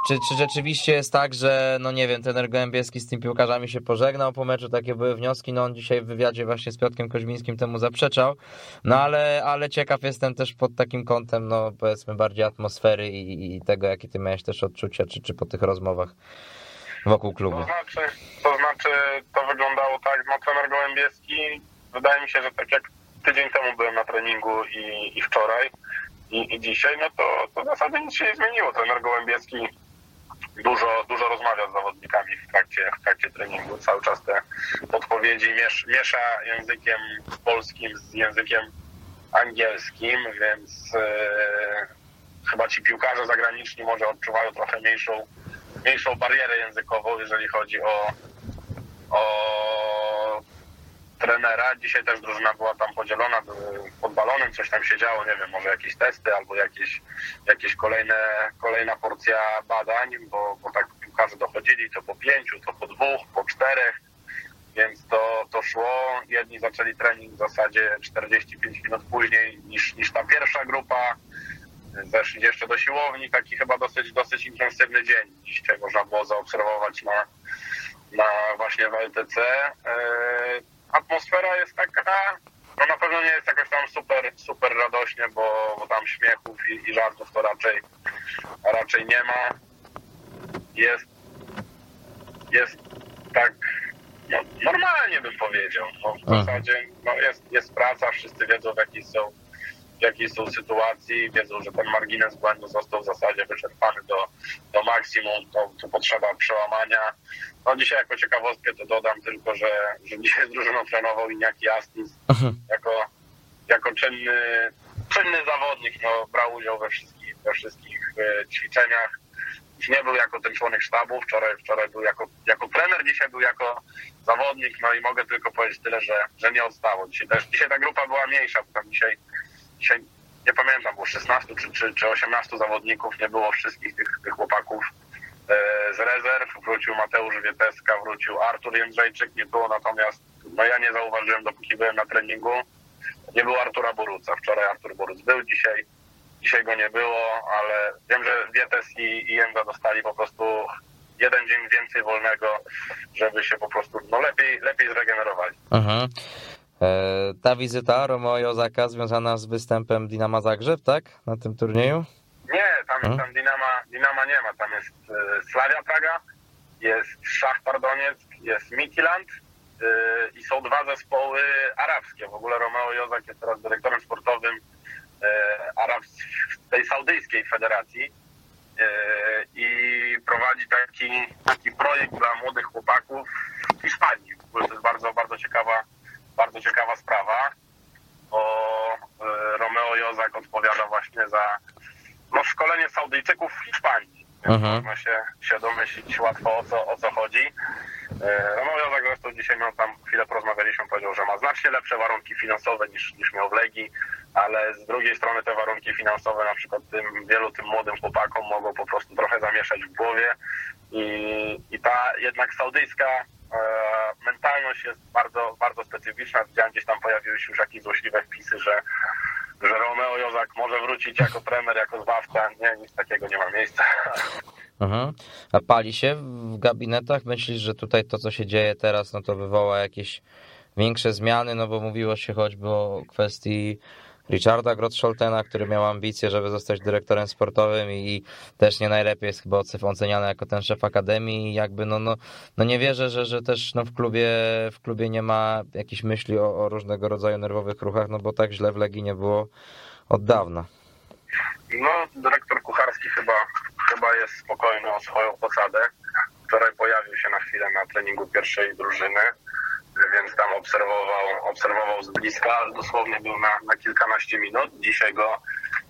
czy, czy rzeczywiście jest tak, że no nie wiem, trener Gołębieski z tymi piłkarzami się pożegnał po meczu, takie były wnioski, no on dzisiaj w wywiadzie właśnie z Piotkiem Koźmińskim temu zaprzeczał, no ale, ale ciekaw jestem też pod takim kątem, no powiedzmy bardziej atmosfery i, i tego, jakie ty miałeś też odczucia, czy, czy po tych rozmowach wokół klubu. To znaczy, to znaczy, to wyglądało tak, no trener Gołębieski, wydaje mi się, że tak jak tydzień temu byłem na treningu i, i wczoraj i, i dzisiaj, no to, to w zasadzie nic się nie zmieniło. Trener Gołębieski dużo, dużo rozmawia z zawodnikami w trakcie, w trakcie treningu. Cały czas te podpowiedzi miesz, miesza językiem polskim z językiem angielskim, więc e, chyba ci piłkarze zagraniczni może odczuwają trochę mniejszą, mniejszą barierę językową, jeżeli chodzi o, o trenera. Dzisiaj też drużyna była tam podzielona pod balonem, coś tam się działo, nie wiem, może jakieś testy albo jakieś, jakieś kolejne, kolejna porcja badań, bo, bo tak piłkarze dochodzili to po pięciu, to po dwóch, po czterech, więc to, to szło. Jedni zaczęli trening w zasadzie 45 minut później niż, niż ta pierwsza grupa. Zeszli jeszcze do siłowni, taki chyba dosyć, dosyć intensywny dzień. Dzisiaj można było zaobserwować na, na właśnie w LTC atmosfera jest taka, no na pewno nie jest jakoś tam super, super radośnie, bo, bo tam śmiechów i, i żartów to raczej, raczej nie ma. Jest, jest tak no, normalnie bym powiedział. No, w zasadzie no, jest, jest praca, wszyscy wiedzą w jakiej są jakiej są sytuacji, wiedzą, że ten margines błędu został w zasadzie wyczerpany do, do maksimum, to, to potrzeba przełamania. No dzisiaj jako ciekawostkę to dodam tylko, że, że dzisiaj z drużyną trenował Iniaki Astis jako, jako czynny, czynny zawodnik, no, brał udział we wszystkich, we wszystkich e, ćwiczeniach. Nie był jako ten członek sztabu, wczoraj, wczoraj był jako, jako trener, dzisiaj był jako zawodnik, no i mogę tylko powiedzieć tyle, że, że nie odstało. Dzisiaj, też, dzisiaj ta grupa była mniejsza, bo tam dzisiaj, dzisiaj nie pamiętam, było 16 czy, czy, czy 18 zawodników, nie było wszystkich tych, tych chłopaków e, z rezerw. Wrócił Mateusz Wieteska, wrócił Artur Jędrzejczyk, nie było natomiast, no ja nie zauważyłem, dopóki byłem na treningu, nie było Artura Boruca. Wczoraj Artur Boruc był, dzisiaj, dzisiaj go nie było, ale wiem, że Wietes i, i Jędza dostali po prostu jeden dzień więcej wolnego, żeby się po prostu no, lepiej, lepiej zregenerowali. Mhm. E, Ta wizyta Romeo Jozaka związana z występem Dinama Zagrzeb, tak? Na tym turnieju? Nie, tam, Hmm? tam Dinama, Dinama nie ma. Tam jest e, Slavia Praga, jest Szachtar Donieck, jest Midtjylland e, i są dwa zespoły arabskie. W ogóle Romeo Jozak jest teraz dyrektorem sportowym tej saudyjskiej federacji i prowadzi taki, taki projekt dla młodych chłopaków w Hiszpanii. W ogóle to jest bardzo, bardzo ciekawa, bardzo ciekawa sprawa, bo e, Romeo Jozak odpowiada właśnie za no, szkolenie Saudyjczyków w Hiszpanii. Więc Mhm. można się, się domyślić łatwo o co, o co chodzi. E, Romeo Jozak zresztą dzisiaj miał tam chwilę porozmawialiśmy, powiedział, że ma znacznie lepsze warunki finansowe niż, niż miał w Legii, ale z drugiej strony te warunki finansowe na przykład tym wielu tym młodym chłopakom mogą po prostu trochę zamieszać w głowie i, i ta jednak saudyjska mentalność jest bardzo, bardzo specyficzna. Widziałem gdzieś tam pojawiły się już jakieś złośliwe wpisy, że że Romeo Jozak może wrócić jako trener, jako zbawca. Nie, nic takiego nie ma miejsca. Mhm. A pali się w gabinetach? Myślisz, że tutaj to, co się dzieje teraz, no to wywoła jakieś większe zmiany? No bo mówiło się choćby o kwestii Richarda Grotscholtena, który miał ambicje, żeby zostać dyrektorem sportowym i też nie najlepiej jest chyba oceniany jako ten szef akademii jakby no, no, no nie wierzę, że, że też no w, klubie, w klubie nie ma jakichś myśli o, o różnego rodzaju nerwowych ruchach, no bo tak źle w Legii nie było od dawna. No, dyrektor kucharski chyba, chyba jest spokojny o swoją posadę. Wczoraj pojawił się na chwilę na treningu pierwszej drużyny, więc tam obserwował, obserwował z bliska, dosłownie był na, na kilkanaście minut. Dzisiaj go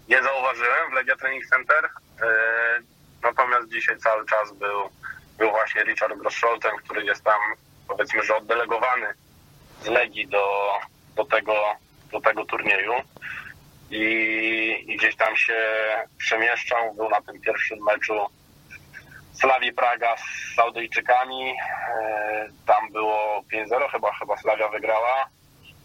nie zauważyłem w Legia Training Center, e, natomiast dzisiaj cały czas był, był właśnie Richard Grosscholten, który jest tam powiedzmy, że oddelegowany z Legii do, do, tego, do tego turnieju i, i gdzieś tam się przemieszczał. Był na tym pierwszym meczu Slawii Praga z Saudyjczykami. E, Tam było 5-0, chyba, chyba Slavia wygrała,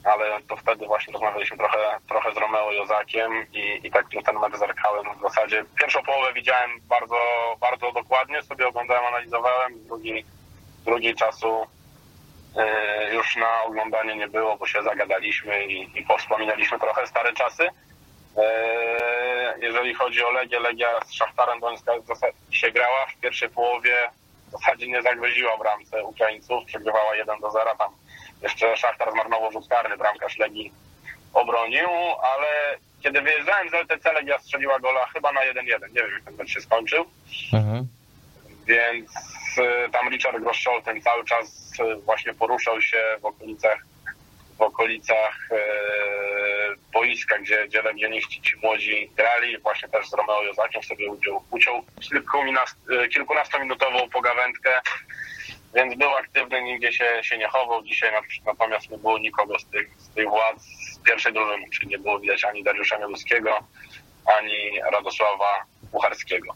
ale to wtedy właśnie rozmawialiśmy trochę, trochę z Romeo Jozakiem i, i tak ten mecz zerkałem w zasadzie. Pierwszą połowę widziałem bardzo, bardzo dokładnie, sobie oglądałem, analizowałem, drugi, drugiej czasu e, już na oglądanie nie było, bo się zagadaliśmy i, i powspominaliśmy trochę stare czasy. E, Jeżeli chodzi o Legię, Legia z Szachtarem Dońska się grała. W pierwszej połowie, w zasadzie nie zagwoździła bramce Ukraińców, przegrywała 1 do 0, tam jeszcze Szachtar zmarnował rzut karny, bramkarz Legii obronił, ale kiedy wyjeżdżałem z LTC, Legia strzeliła gola chyba na 1-1, nie wiem jak ten mecz się skończył, Mhm. więc e, tam Richard Groszczolten cały czas e, właśnie poruszał się w okolicach w okolicach e, boiska, gdzie, gdzie ci młodzi grali, właśnie też z Romeo Jozakiem sobie udział, uciął e, kilkunastominutową pogawędkę, więc był aktywny, nigdzie się, się nie chował. Dzisiaj na- natomiast nie było nikogo z tych, z tych władz z pierwszej drużyny, czyli nie było widać ani Dariusza Mieluskiego, ani Radosława Pucharskiego.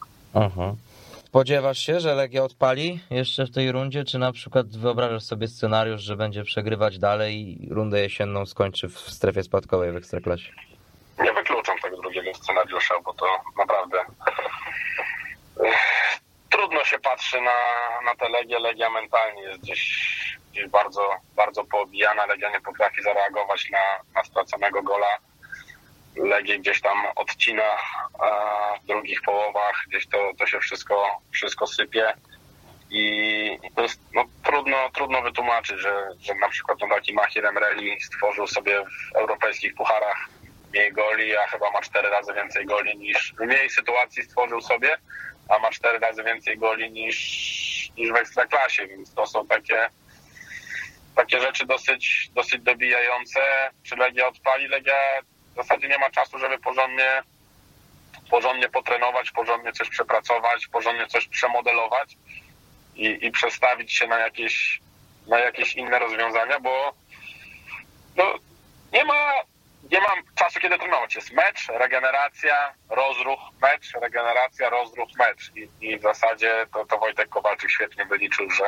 Spodziewasz się, że Legia odpali jeszcze w tej rundzie, czy na przykład wyobrażasz sobie scenariusz, że będzie przegrywać dalej i rundę jesienną skończy w strefie spadkowej w Ekstraklasie? Nie wykluczam tego drugiego scenariusza, bo to naprawdę ech, trudno się patrzy na, na tę Legię. Legia mentalnie jest gdzieś gdzieś bardzo, bardzo poobijana. Legia nie potrafi zareagować na, na straconego gola. Legię gdzieś tam odcina w drugich połowach, gdzieś to, to się wszystko, wszystko sypie. I to jest no, trudno, trudno wytłumaczyć, że, że na przykład no, taki Mahir Emreli stworzył sobie w europejskich pucharach mniej goli, a chyba ma cztery razy więcej goli niż mniej sytuacji stworzył sobie, a ma cztery razy więcej goli niż, niż w Ekstraklasie, więc to są takie takie rzeczy dosyć, dosyć dobijające. Czy Legia odpali? Legia w zasadzie nie ma czasu, żeby porządnie, porządnie potrenować, porządnie coś przepracować, porządnie coś przemodelować i, i przestawić się na jakieś, na jakieś inne rozwiązania, bo no, nie ma nie mam czasu, kiedy trenować. Jest mecz, regeneracja, rozruch, mecz, regeneracja, rozruch, mecz. I, i w zasadzie to, to Wojtek Kowalczyk świetnie wyliczył, że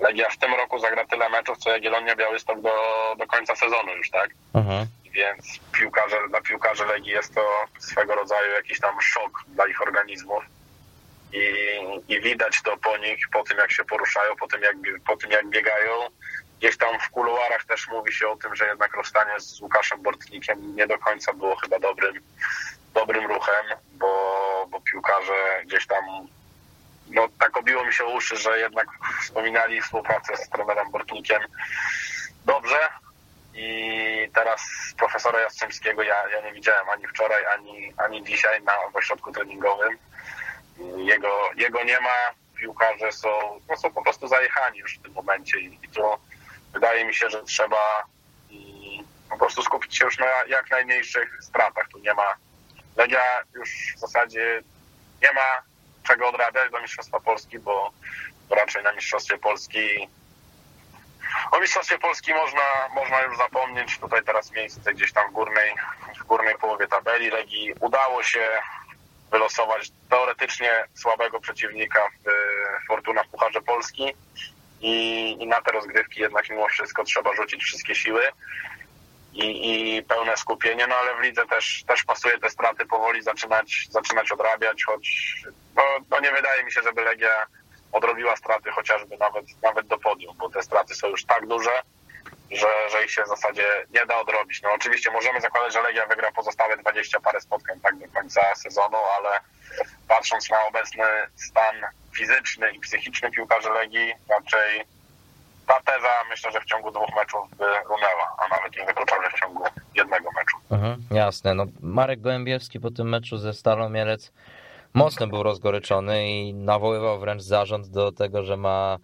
Legia w tym roku zagra tyle meczów, co Jagiellonia Białystok do, do końca sezonu już, tak? Mhm. Więc piłkarze, dla piłkarzy Legii jest to swego rodzaju jakiś tam szok dla ich organizmów. I, I widać to po nich, po tym jak się poruszają, po tym jak, po tym jak biegają Gdzieś tam w kuluarach też mówi się o tym, że jednak rozstanie z Łukaszem Bortnikiem nie do końca było chyba dobrym, dobrym ruchem, bo, bo piłkarze gdzieś tam no tak obiło mi się uszy, że jednak wspominali współpracę z trenerem Bortnikiem dobrze i teraz profesora Jastrzębskiego ja, ja nie widziałem ani wczoraj, ani, ani dzisiaj na ośrodku treningowym. Jego, jego nie ma, piłkarze są, no są po prostu zajechani już w tym momencie i, i to wydaje mi się, że trzeba po prostu skupić się już na jak najmniejszych stratach. Tu nie ma, Legia już w zasadzie nie ma czego odrabiać do Mistrzostwa Polski, bo raczej na Mistrzostwie Polski o Mistrzostwie Polski można, można już zapomnieć. Tutaj teraz miejsce gdzieś tam w górnej, w górnej połowie tabeli. Legii udało się wylosować teoretycznie słabego przeciwnika Fortuna w Pucharze Polski i, i na te rozgrywki jednak mimo wszystko trzeba rzucić wszystkie siły i, i pełne skupienie, no ale w lidze też, też pasuje te straty powoli zaczynać, zaczynać odrabiać, choć no, no nie wydaje mi się, żeby Legia odrobiła straty chociażby nawet, nawet do podium, bo te straty są już tak duże, że, że ich się w zasadzie nie da odrobić. No oczywiście możemy zakładać, że Legia wygra pozostałe 20 parę spotkań tak do końca sezonu, ale patrząc na obecny stan fizyczny i psychiczny piłkarzy Legii, raczej ta teza myślę, że w ciągu dwóch meczów by runęła, a nawet nie wykluczalnie w ciągu jednego meczu. Mhm, jasne. No, Marek Gołębiewski po tym meczu ze Stalą Mielec mocno był rozgoryczony i nawoływał wręcz zarząd do tego, że ma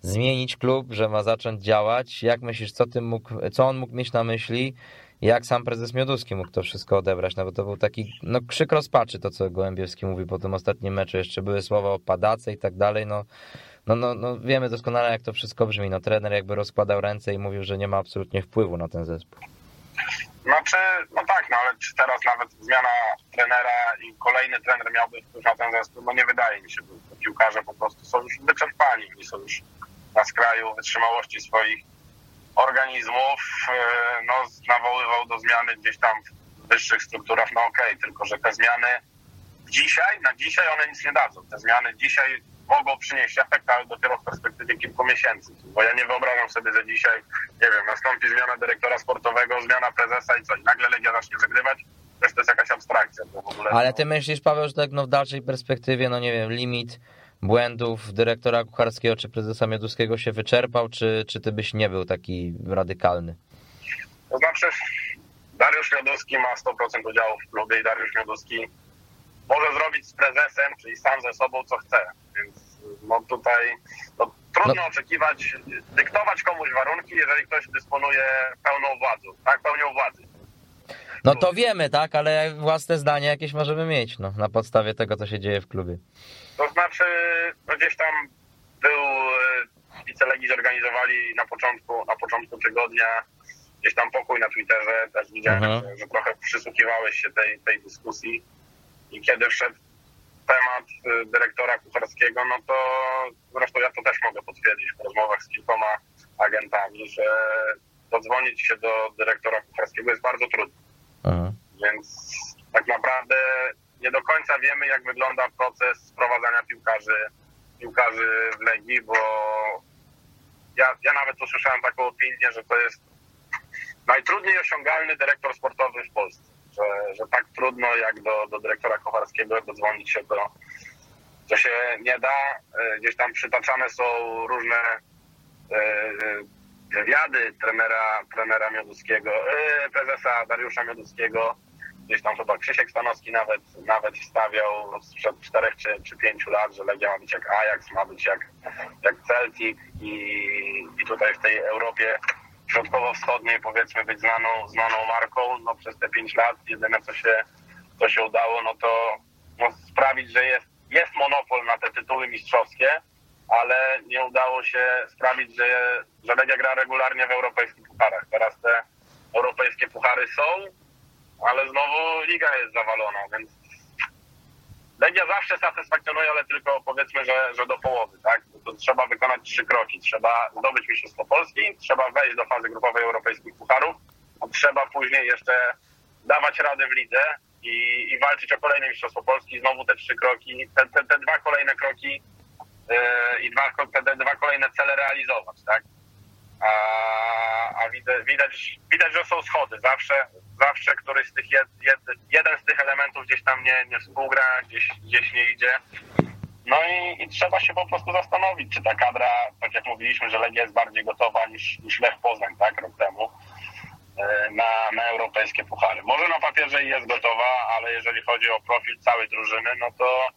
zmienić klub, że ma zacząć działać. Jak myślisz, co, tym mógł, co on mógł mieć na myśli? Jak sam prezes Mioduski mógł to wszystko odebrać? No bo to był taki no, krzyk rozpaczy, to co Gołębiewski mówi po tym ostatnim meczu. Jeszcze były słowa o padace i tak dalej. No, no, no, no wiemy doskonale, jak to wszystko brzmi. No, trener jakby rozkładał ręce i mówił, że nie ma absolutnie wpływu na ten zespół. Znaczy, no tak, no ale czy teraz nawet zmiana trenera i kolejny trener miałby wpływ na ten zespół? No nie wydaje mi się, bo piłkarze po prostu są już wyczerpani, oni są już na skraju wytrzymałości swoich organizmów, e, no, nawoływał do zmiany gdzieś tam w wyższych strukturach, no okej, okay, tylko że te zmiany dzisiaj, na dzisiaj one nic nie dadzą. Te zmiany dzisiaj mogą przynieść efekt, ale dopiero w perspektywie kilku miesięcy. Bo ja nie wyobrażam sobie, że dzisiaj, nie wiem, nastąpi zmiana dyrektora sportowego, zmiana prezesa i co, i nagle Legia zacznie wygrywać, to jest jakaś abstrakcja. Ale ty myślisz, Paweł, że tak no, w dalszej perspektywie, no nie wiem, limit błędów dyrektora Kucharskiego czy prezesa Mioduskiego się wyczerpał, czy, czy ty byś nie był taki radykalny? To znaczy, Dariusz Mioduski ma 100% udziału w klubie i Dariusz Mioduski może zrobić z prezesem, czyli sam ze sobą, co chce. No tutaj no, trudno no. oczekiwać, dyktować komuś warunki, jeżeli ktoś dysponuje pełną władzą, tak, pełnią władzy. No to wiemy, tak, ale własne zdanie jakieś możemy mieć, no, na podstawie tego, co się dzieje w klubie. To znaczy, no gdzieś tam był, e, wicelegi zorganizowali na początku, na początku tygodnia gdzieś tam pokój na Twitterze, też widziałem, mhm. że, że, trochę przysłuchiwałeś się tej, tej dyskusji i kiedy wszedł temat e, dyrektora kucharskiego, no to zresztą ja to też mogę potwierdzić w rozmowach z kilkoma agentami, że dodzwonić się do dyrektora kucharskiego jest bardzo trudno. Mhm. Więc tak naprawdę nie do końca wiemy, jak wygląda proces sprowadzania piłkarzy, piłkarzy w Legii, bo ja, ja nawet usłyszałem taką opinię, że to jest najtrudniej osiągalny dyrektor sportowy w Polsce. Że, że tak trudno jak do, do dyrektora Kowalskiego dodzwonić się do, to się nie da. E, gdzieś tam przytaczane są różne e, wywiady trenera, trenera Mioduskiego, e, prezesa Dariusza Mioduskiego. Gdzieś tam chyba Krzysiek Stanowski nawet, nawet wstawiał sprzed czterech czy, czy pięciu lat, że Legia ma być jak Ajax, ma być jak, jak Celtic i, i tutaj w tej Europie środkowo-wschodniej powiedzmy być znaną, znaną marką. No przez te pięć lat jedyne co się, co się udało, no to no, sprawić, że jest jest monopol na te tytuły mistrzowskie, ale nie udało się sprawić, że, że Legia gra regularnie w europejskich pucharach. Teraz te europejskie puchary są, ale znowu liga jest zawalona, więc Legia zawsze satysfakcjonuje, ale tylko powiedzmy, że, że do połowy, tak? To trzeba wykonać trzy kroki. Trzeba zdobyć Mistrzostwo Polski, trzeba wejść do fazy grupowej europejskich pucharów, trzeba później jeszcze dawać radę w lidze, i, i walczyć o kolejne Mistrzostwo Polski. Znowu te trzy kroki, te, te, te dwa kolejne kroki yy, i dwa, te, te, dwa kolejne cele realizować, tak? A, a widać, widać, widać, że są schody. Zawsze, zawsze któryś z tych jed, jed, jeden z tych elementów gdzieś tam nie, nie współgra, gdzieś, gdzieś nie idzie. No i, i, trzeba się po prostu zastanowić, czy ta kadra, tak jak mówiliśmy, że Legia jest bardziej gotowa niż, niż Lech Poznań, tak, rok temu E, na, na europejskie puchary. Może na papierze jest gotowa, ale jeżeli chodzi o profil całej drużyny, no to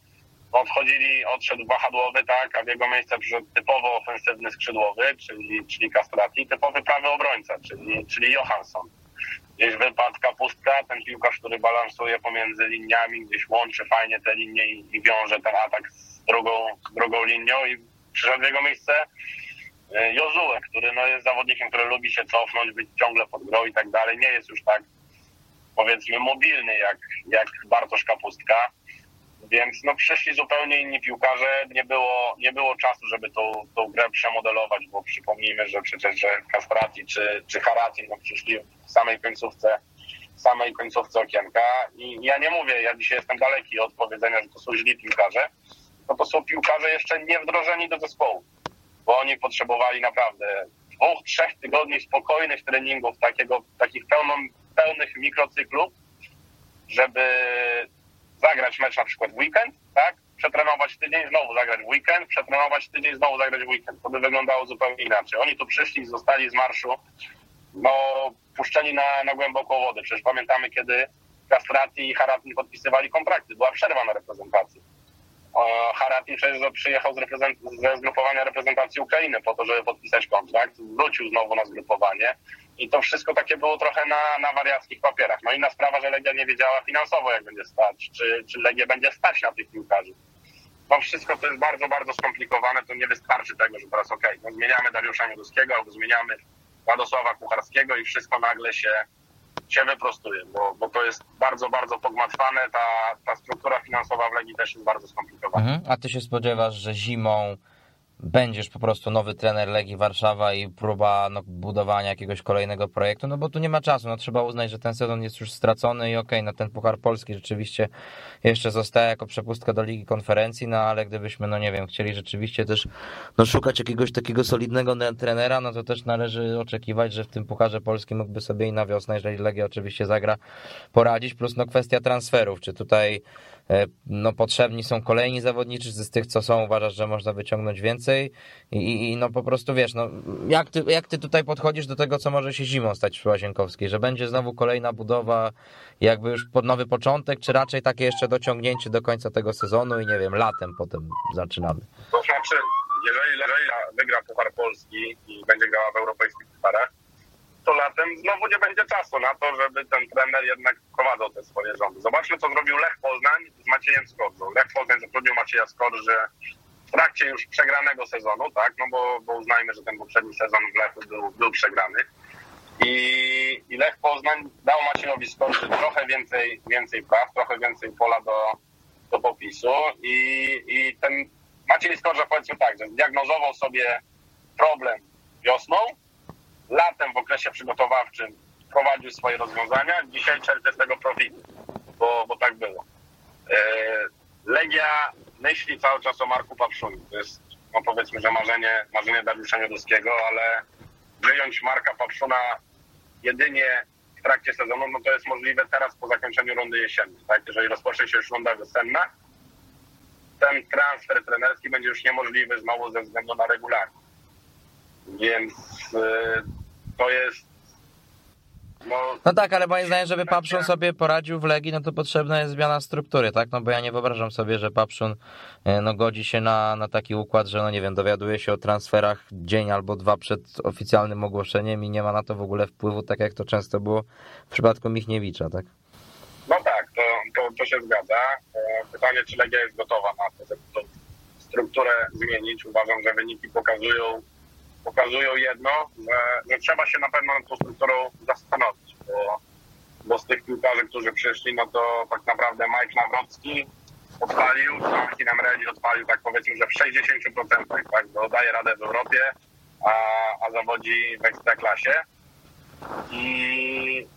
odchodzili, odszedł wahadłowy, tak, a w jego miejsce przyszedł typowo ofensywny skrzydłowy, czyli, czyli Castrati, typowy prawy obrońca, czyli, czyli Johansson. Gdzieś wypadł kapustka, ten piłkarz, który balansuje pomiędzy liniami, gdzieś łączy fajnie te linie i, wiąże ten atak z drugą, drugą linią i przyszedł w jego miejsce E, Jozue, który no, jest zawodnikiem, który lubi się cofnąć, być ciągle pod grą i tak dalej, nie jest już tak powiedzmy mobilny jak, jak Bartosz Kapustka, więc no przyszli zupełnie inni piłkarze, nie było, nie było czasu, żeby tą, tą grę przemodelować, bo przypomnijmy, że przecież że Kastrati czy, czy Harati no, przyszli w samej końcówce samej końcówce okienka. I ja nie mówię, ja dzisiaj jestem daleki od powiedzenia, że to są źli piłkarze, no to są piłkarze jeszcze nie wdrożeni do zespołu bo oni potrzebowali naprawdę dwóch, trzech tygodni spokojnych treningów, takiego, takich pełną, pełnych mikrocyklów, żeby zagrać mecz na przykład w weekend, tak? Przetrenować tydzień, znowu zagrać w weekend, przetrenować tydzień, znowu zagrać w weekend. To by wyglądało zupełnie inaczej. Oni tu przyszli, zostali z marszu, no, puszczeni na, na głęboką wodę. Przecież pamiętamy, kiedy Castrati i Haratin podpisywali kontrakty. Była przerwa na reprezentacji Harati przecież przyjechał z reprezent- ze zgrupowania reprezentacji Ukrainy po to, żeby podpisać kontrakt. Wrócił znowu na zgrupowanie i to wszystko takie było trochę na, na wariackich papierach. No inna sprawa, że Legia nie wiedziała finansowo, jak będzie stać, czy, czy Legia będzie stać na tych piłkarzy. To wszystko to jest bardzo, bardzo skomplikowane, to nie wystarczy tego, że teraz okej, okay, no zmieniamy Dariusza Mioduskiego albo zmieniamy Władysława Kucharskiego i wszystko nagle się się wyprostuje, bo, bo to jest bardzo, bardzo pogmatwane. Ta, ta struktura finansowa w Legii też jest bardzo skomplikowana. Mhm. A ty się spodziewasz, że zimą będziesz po prostu nowy trener Legii Warszawa i próba no, budowania jakiegoś kolejnego projektu, no bo tu nie ma czasu, no trzeba uznać, że ten sezon jest już stracony i okej, okay, no ten Puchar Polski rzeczywiście jeszcze zostaje jako przepustka do Ligi Konferencji, no ale gdybyśmy, no nie wiem, chcieli rzeczywiście też no, szukać jakiegoś takiego solidnego trenera, no to też należy oczekiwać, że w tym Pucharze Polskim mógłby sobie i na wiosnę, jeżeli Legia oczywiście zagra, poradzić, plus no kwestia transferów, czy tutaj no, potrzebni są kolejni zawodniczy, z tych, co są, uważasz, że można wyciągnąć więcej i, i no po prostu wiesz, no, jak, ty, jak ty tutaj podchodzisz do tego, co może się zimą stać przy Łazienkowskiej, że będzie znowu kolejna budowa, jakby już pod nowy początek, czy raczej takie jeszcze dociągnięcie do końca tego sezonu i nie wiem, latem potem zaczynamy? To znaczy, jeżeli Legia wygra Puchar Polski i będzie grała w europejskich pucharach, to latem znowu nie będzie czasu na to, żeby ten trener jednak prowadzał te swoje rządy. Zobaczmy, co zrobił Lech Poznań z Maciejem Skorżą. Lech Poznań zatrudnił Macieja Skorży w trakcie już przegranego sezonu, tak, no bo, bo uznajmy, że ten poprzedni sezon w Lechu był, był przegrany. I, I Lech Poznań dał Maciejowi Skorży trochę więcej, więcej praw, trochę więcej pola do, do popisu i, i ten Maciej Skorża powiedzmy tak, że zdiagnozował sobie problem wiosną, latem w okresie przygotowawczym prowadził swoje rozwiązania, dzisiaj czerpie z tego profitu, bo, bo tak było. E, Legia myśli cały czas o Marku Papszuniu. To jest no powiedzmy, że marzenie, marzenie Dariusza Mioduskiego, ale wyjąć Marka Papszuna jedynie w trakcie sezonu, no to jest możliwe teraz po zakończeniu rundy jesiennej, tak? Jeżeli rozpocznie się już runda wiosenna, ten transfer trenerski będzie już niemożliwy znowu ze względu na regularność. Więc y, to jest no, no tak, ale moim zdaniem, żeby Papszun sobie poradził w Legii, no to potrzebna jest zmiana struktury, tak? No bo ja nie wyobrażam sobie, że Papszun e, no, godzi się na, na taki układ, że no nie wiem, dowiaduje się o transferach dzień albo dwa przed oficjalnym ogłoszeniem i nie ma na to w ogóle wpływu, tak jak to często było w przypadku Michniewicza, tak? No tak, to, to, to się zgadza. E, pytanie, czy Legia jest gotowa na to, żeby tą strukturę zmienić. Uważam, że wyniki pokazują pokazują jedno, że, że trzeba się na pewno nad tą strukturą zastanowić, bo, bo z tych piłkarzy, którzy przyszli, no to tak naprawdę Mike Nawrocki odpalił, Martin Emreli odpalił tak powiedzmy, że w 60%, tak, bo daje radę w Europie, a, a zawodzi w Ekstraklasie. I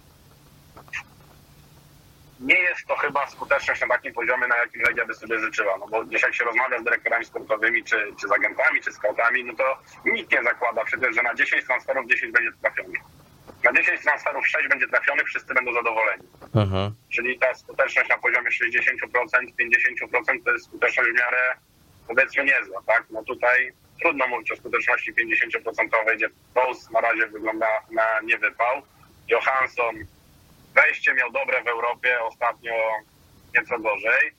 nie jest to chyba skuteczność na takim poziomie, na jakim Legia by sobie życzyła. No bo gdzieś jak się rozmawia z dyrektorami sportowymi, czy, czy z agentami, czy scoutami, no to nikt nie zakłada przecież, że na 10 transferów 10 będzie trafionych. Na 10 transferów 6 będzie trafionych, wszyscy będą zadowoleni. Mhm. Czyli ta skuteczność na poziomie 60%, 50% to jest skuteczność w miarę powiedzmy niezła, tak? No tutaj trudno mówić o skuteczności 50%, gdzie Bose na razie wygląda na niewypał. Johansson wejście miał dobre w Europie, ostatnio nieco gorzej.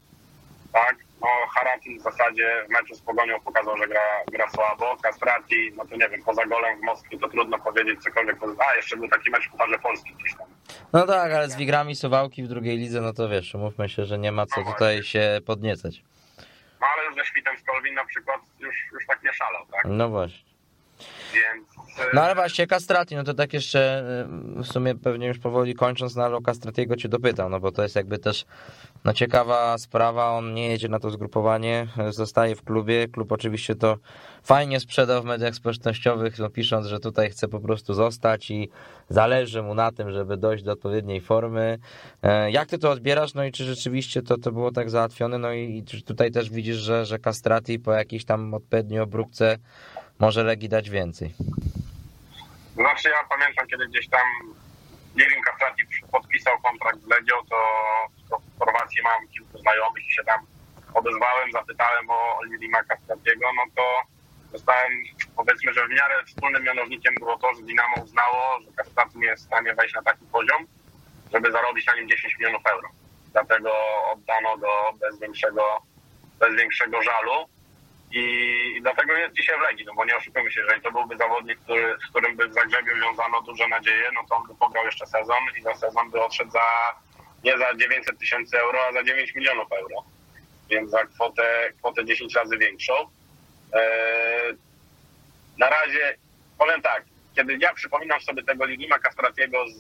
Tak, no Haratin w zasadzie w meczu z Pogonią pokazał, że gra, gra słabo. Castrati, no to nie wiem, poza golem w Moskwie to trudno powiedzieć cokolwiek. A, jeszcze był taki mecz w Pucharze Polski gdzieś tam. No tak, ale z Wigrami Suwałki w drugiej lidze, no to wiesz, mówmy się, że nie ma co no tutaj się podniecać. No ale ze Świtem z Kolwin na przykład już, już tak nie szalał, tak? No właśnie. Więc no ale właśnie, Castrati, no to tak jeszcze y, w sumie pewnie już powoli kończąc, no ale o Castratiego cię dopytam, no bo to jest jakby też no ciekawa sprawa, on nie jedzie na to zgrupowanie, zostaje w klubie, klub oczywiście to fajnie sprzedał w mediach społecznościowych, no pisząc, że tutaj chce po prostu zostać i zależy mu na tym, żeby dojść do odpowiedniej formy. E, jak ty to odbierasz, no i czy rzeczywiście to, to było tak załatwione, no i, i tutaj też widzisz, że, że Castrati po jakiejś tam odpowiedniej obróbce może Legii dać więcej? Znaczy ja pamiętam, kiedy gdzieś tam Lirin Kastrati podpisał kontrakt z Legią, to, to w Chorwacji mam kilku znajomych i się tam odezwałem, zapytałem o Lirima Kastratiego, no to dostałem, powiedzmy, że w miarę wspólnym mianownikiem było to, że Dinamo uznało, że Kastrati nie jest w stanie wejść na taki poziom, żeby zarobić na nim 10 milionów euro. Dlatego oddano go bez większego, bez większego żalu. I dlatego jest dzisiaj w Legii, no bo nie oszukujmy się, jeżeli to byłby zawodnik, który, z którym by w Zagrzebiu wiązano duże nadzieje, no to on by pograł jeszcze sezon i za sezon by odszedł za nie za 900 tysięcy euro, a za 9 milionów euro. Więc za kwotę, kwotę 10 razy większą. Eee, na razie powiem tak, kiedy ja przypominam sobie tego Ligima Kastratiego z,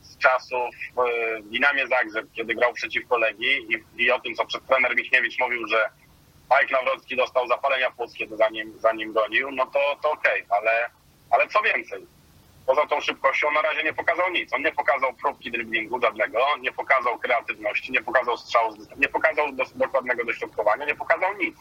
z czasów w Dinamie Zagrzeb, kiedy grał przeciwko Legii i, i o tym, co przed trener Michniewicz mówił, że Mike Nawrocki dostał zapalenia płuckiego zanim, zanim gonił, no to, to okej, okay, ale, ale co więcej, poza tą szybkością na razie nie pokazał nic. On nie pokazał próbki driblingu żadnego, nie pokazał kreatywności, nie pokazał strzału, nie pokazał do, dokładnego dośrodkowania, nie pokazał nic.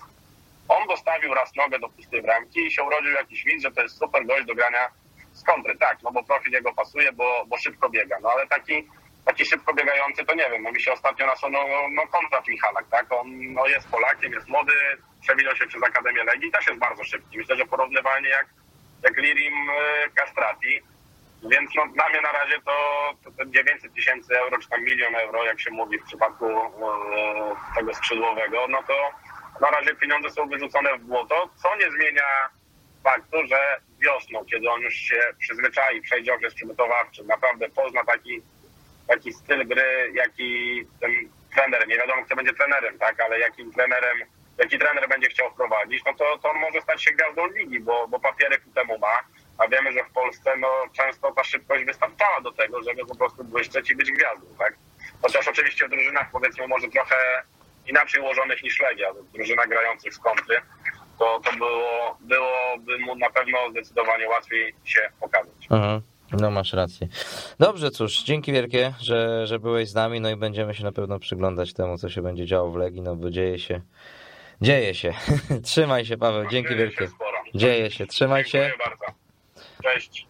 On dostawił raz nogę do pustej bramki i się urodził jakiś widz, że to jest super gość do grania z kontry. Tak, no bo profil jego pasuje, bo, bo szybko biega. No ale taki taki szybko biegający, to nie wiem, no mi się ostatnio nasunął no, no Konrad Michalak, tak? On no, jest Polakiem, jest młody, przewinął się przez Akademię Legii, też jest bardzo szybki. Myślę, że porównywalnie jak, jak Lirim Castrati. E, Więc no, dla mnie na razie to, to 900 tysięcy euro, czy tam milion euro, jak się mówi w przypadku e, tego skrzydłowego, no to na razie pieniądze są wyrzucone w błoto, co nie zmienia faktu, że wiosną, kiedy on już się przyzwyczai, przejdzie okres przygotowawczy, naprawdę pozna taki taki styl gry, jaki ten trener, nie wiadomo kto będzie trenerem, tak, ale jakim trenerem, jaki trener będzie chciał wprowadzić, no to, to on może stać się gwiazdą ligi, bo, bo ku temu ma, a wiemy, że w Polsce no, często ta szybkość wystarczała do tego, żeby po prostu błyszczeć i być gwiazdą, tak. Chociaż oczywiście w drużynach powiedzmy może trochę inaczej ułożonych niż Legia, w drużynach grających z kontry, to, to było, byłoby mu na pewno zdecydowanie łatwiej się pokazać. Aha. No masz rację. Dobrze, cóż, dzięki wielkie, że, że byłeś z nami, no i będziemy się na pewno przyglądać temu, co się będzie działo w Legii, no bo dzieje się Dzieje się. Trzymaj się, Paweł. Dzięki Dzieje się wielkie. Dzieje się. Trzymaj się. Dziękuję bardzo. Cześć.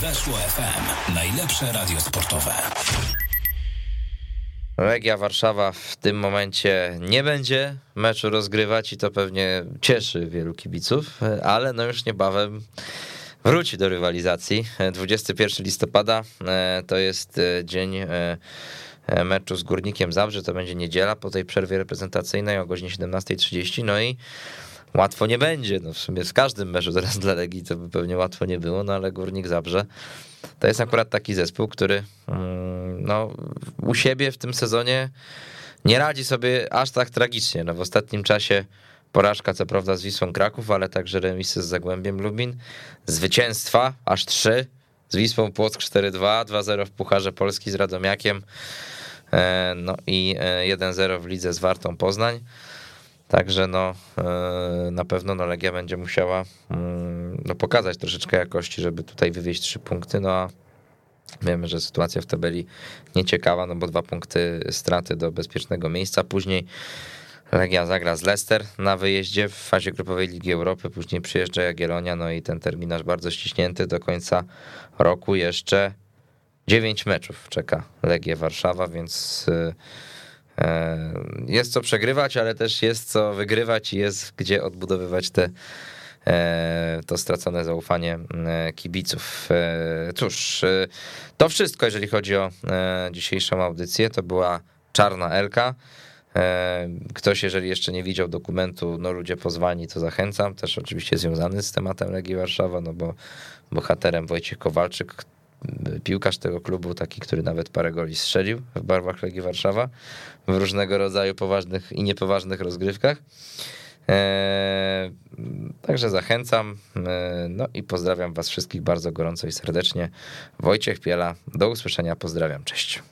Weszło FM. Najlepsze radio sportowe. Legia Warszawa w tym momencie nie będzie meczu rozgrywać i to pewnie cieszy wielu kibiców, ale no już niebawem wróci do rywalizacji. 21 listopada e, to jest e, dzień e, meczu z Górnikiem Zabrze, to będzie niedziela po tej przerwie reprezentacyjnej o godzinie 17.30, no i łatwo nie będzie. No w sumie w każdym meczu teraz dla Legii to by pewnie łatwo nie było, no ale Górnik Zabrze to jest akurat taki zespół, który mm, no, u siebie w tym sezonie nie radzi sobie aż tak tragicznie. No, w ostatnim czasie porażka co prawda z Wisłą Kraków, ale także remisy z Zagłębiem Lubin, zwycięstwa aż trzy, z Wisłą Płock 4-2, 2-0 w Pucharze Polski z Radomiakiem, e, no i e, 1-0 w lidze z Wartą Poznań. Także no, e, na pewno no Legia będzie musiała mm, no, pokazać troszeczkę jakości, żeby tutaj wywieźć trzy punkty. No a wiemy, że sytuacja w tabeli nieciekawa, no bo dwa punkty straty do bezpiecznego miejsca. Później Legia zagra z Leicester na wyjeździe w fazie grupowej Ligi Europy, później przyjeżdża Jagiellonia, no i ten terminarz bardzo ściśnięty do końca roku jeszcze 9 meczów czeka Legię Warszawa, więc y, e, jest co przegrywać, ale też jest co wygrywać i jest gdzie odbudowywać te e, to stracone zaufanie e, kibiców. E, Cóż, e, to wszystko, jeżeli chodzi o e, dzisiejszą audycję. To była Czarna Elka. E, Ktoś, jeżeli jeszcze nie widział dokumentu, no ludzie pozwani, to zachęcam. Też oczywiście związany z tematem Legii Warszawa, no bo bohaterem Wojciech Kowalczyk, piłkarz tego klubu, taki, który nawet parę goli strzelił w barwach Legii Warszawa w różnego rodzaju poważnych i niepoważnych rozgrywkach. Eee, Także zachęcam. Eee, No i pozdrawiam Was wszystkich bardzo gorąco i serdecznie. Wojciech Piela. Do usłyszenia. Pozdrawiam. Cześć.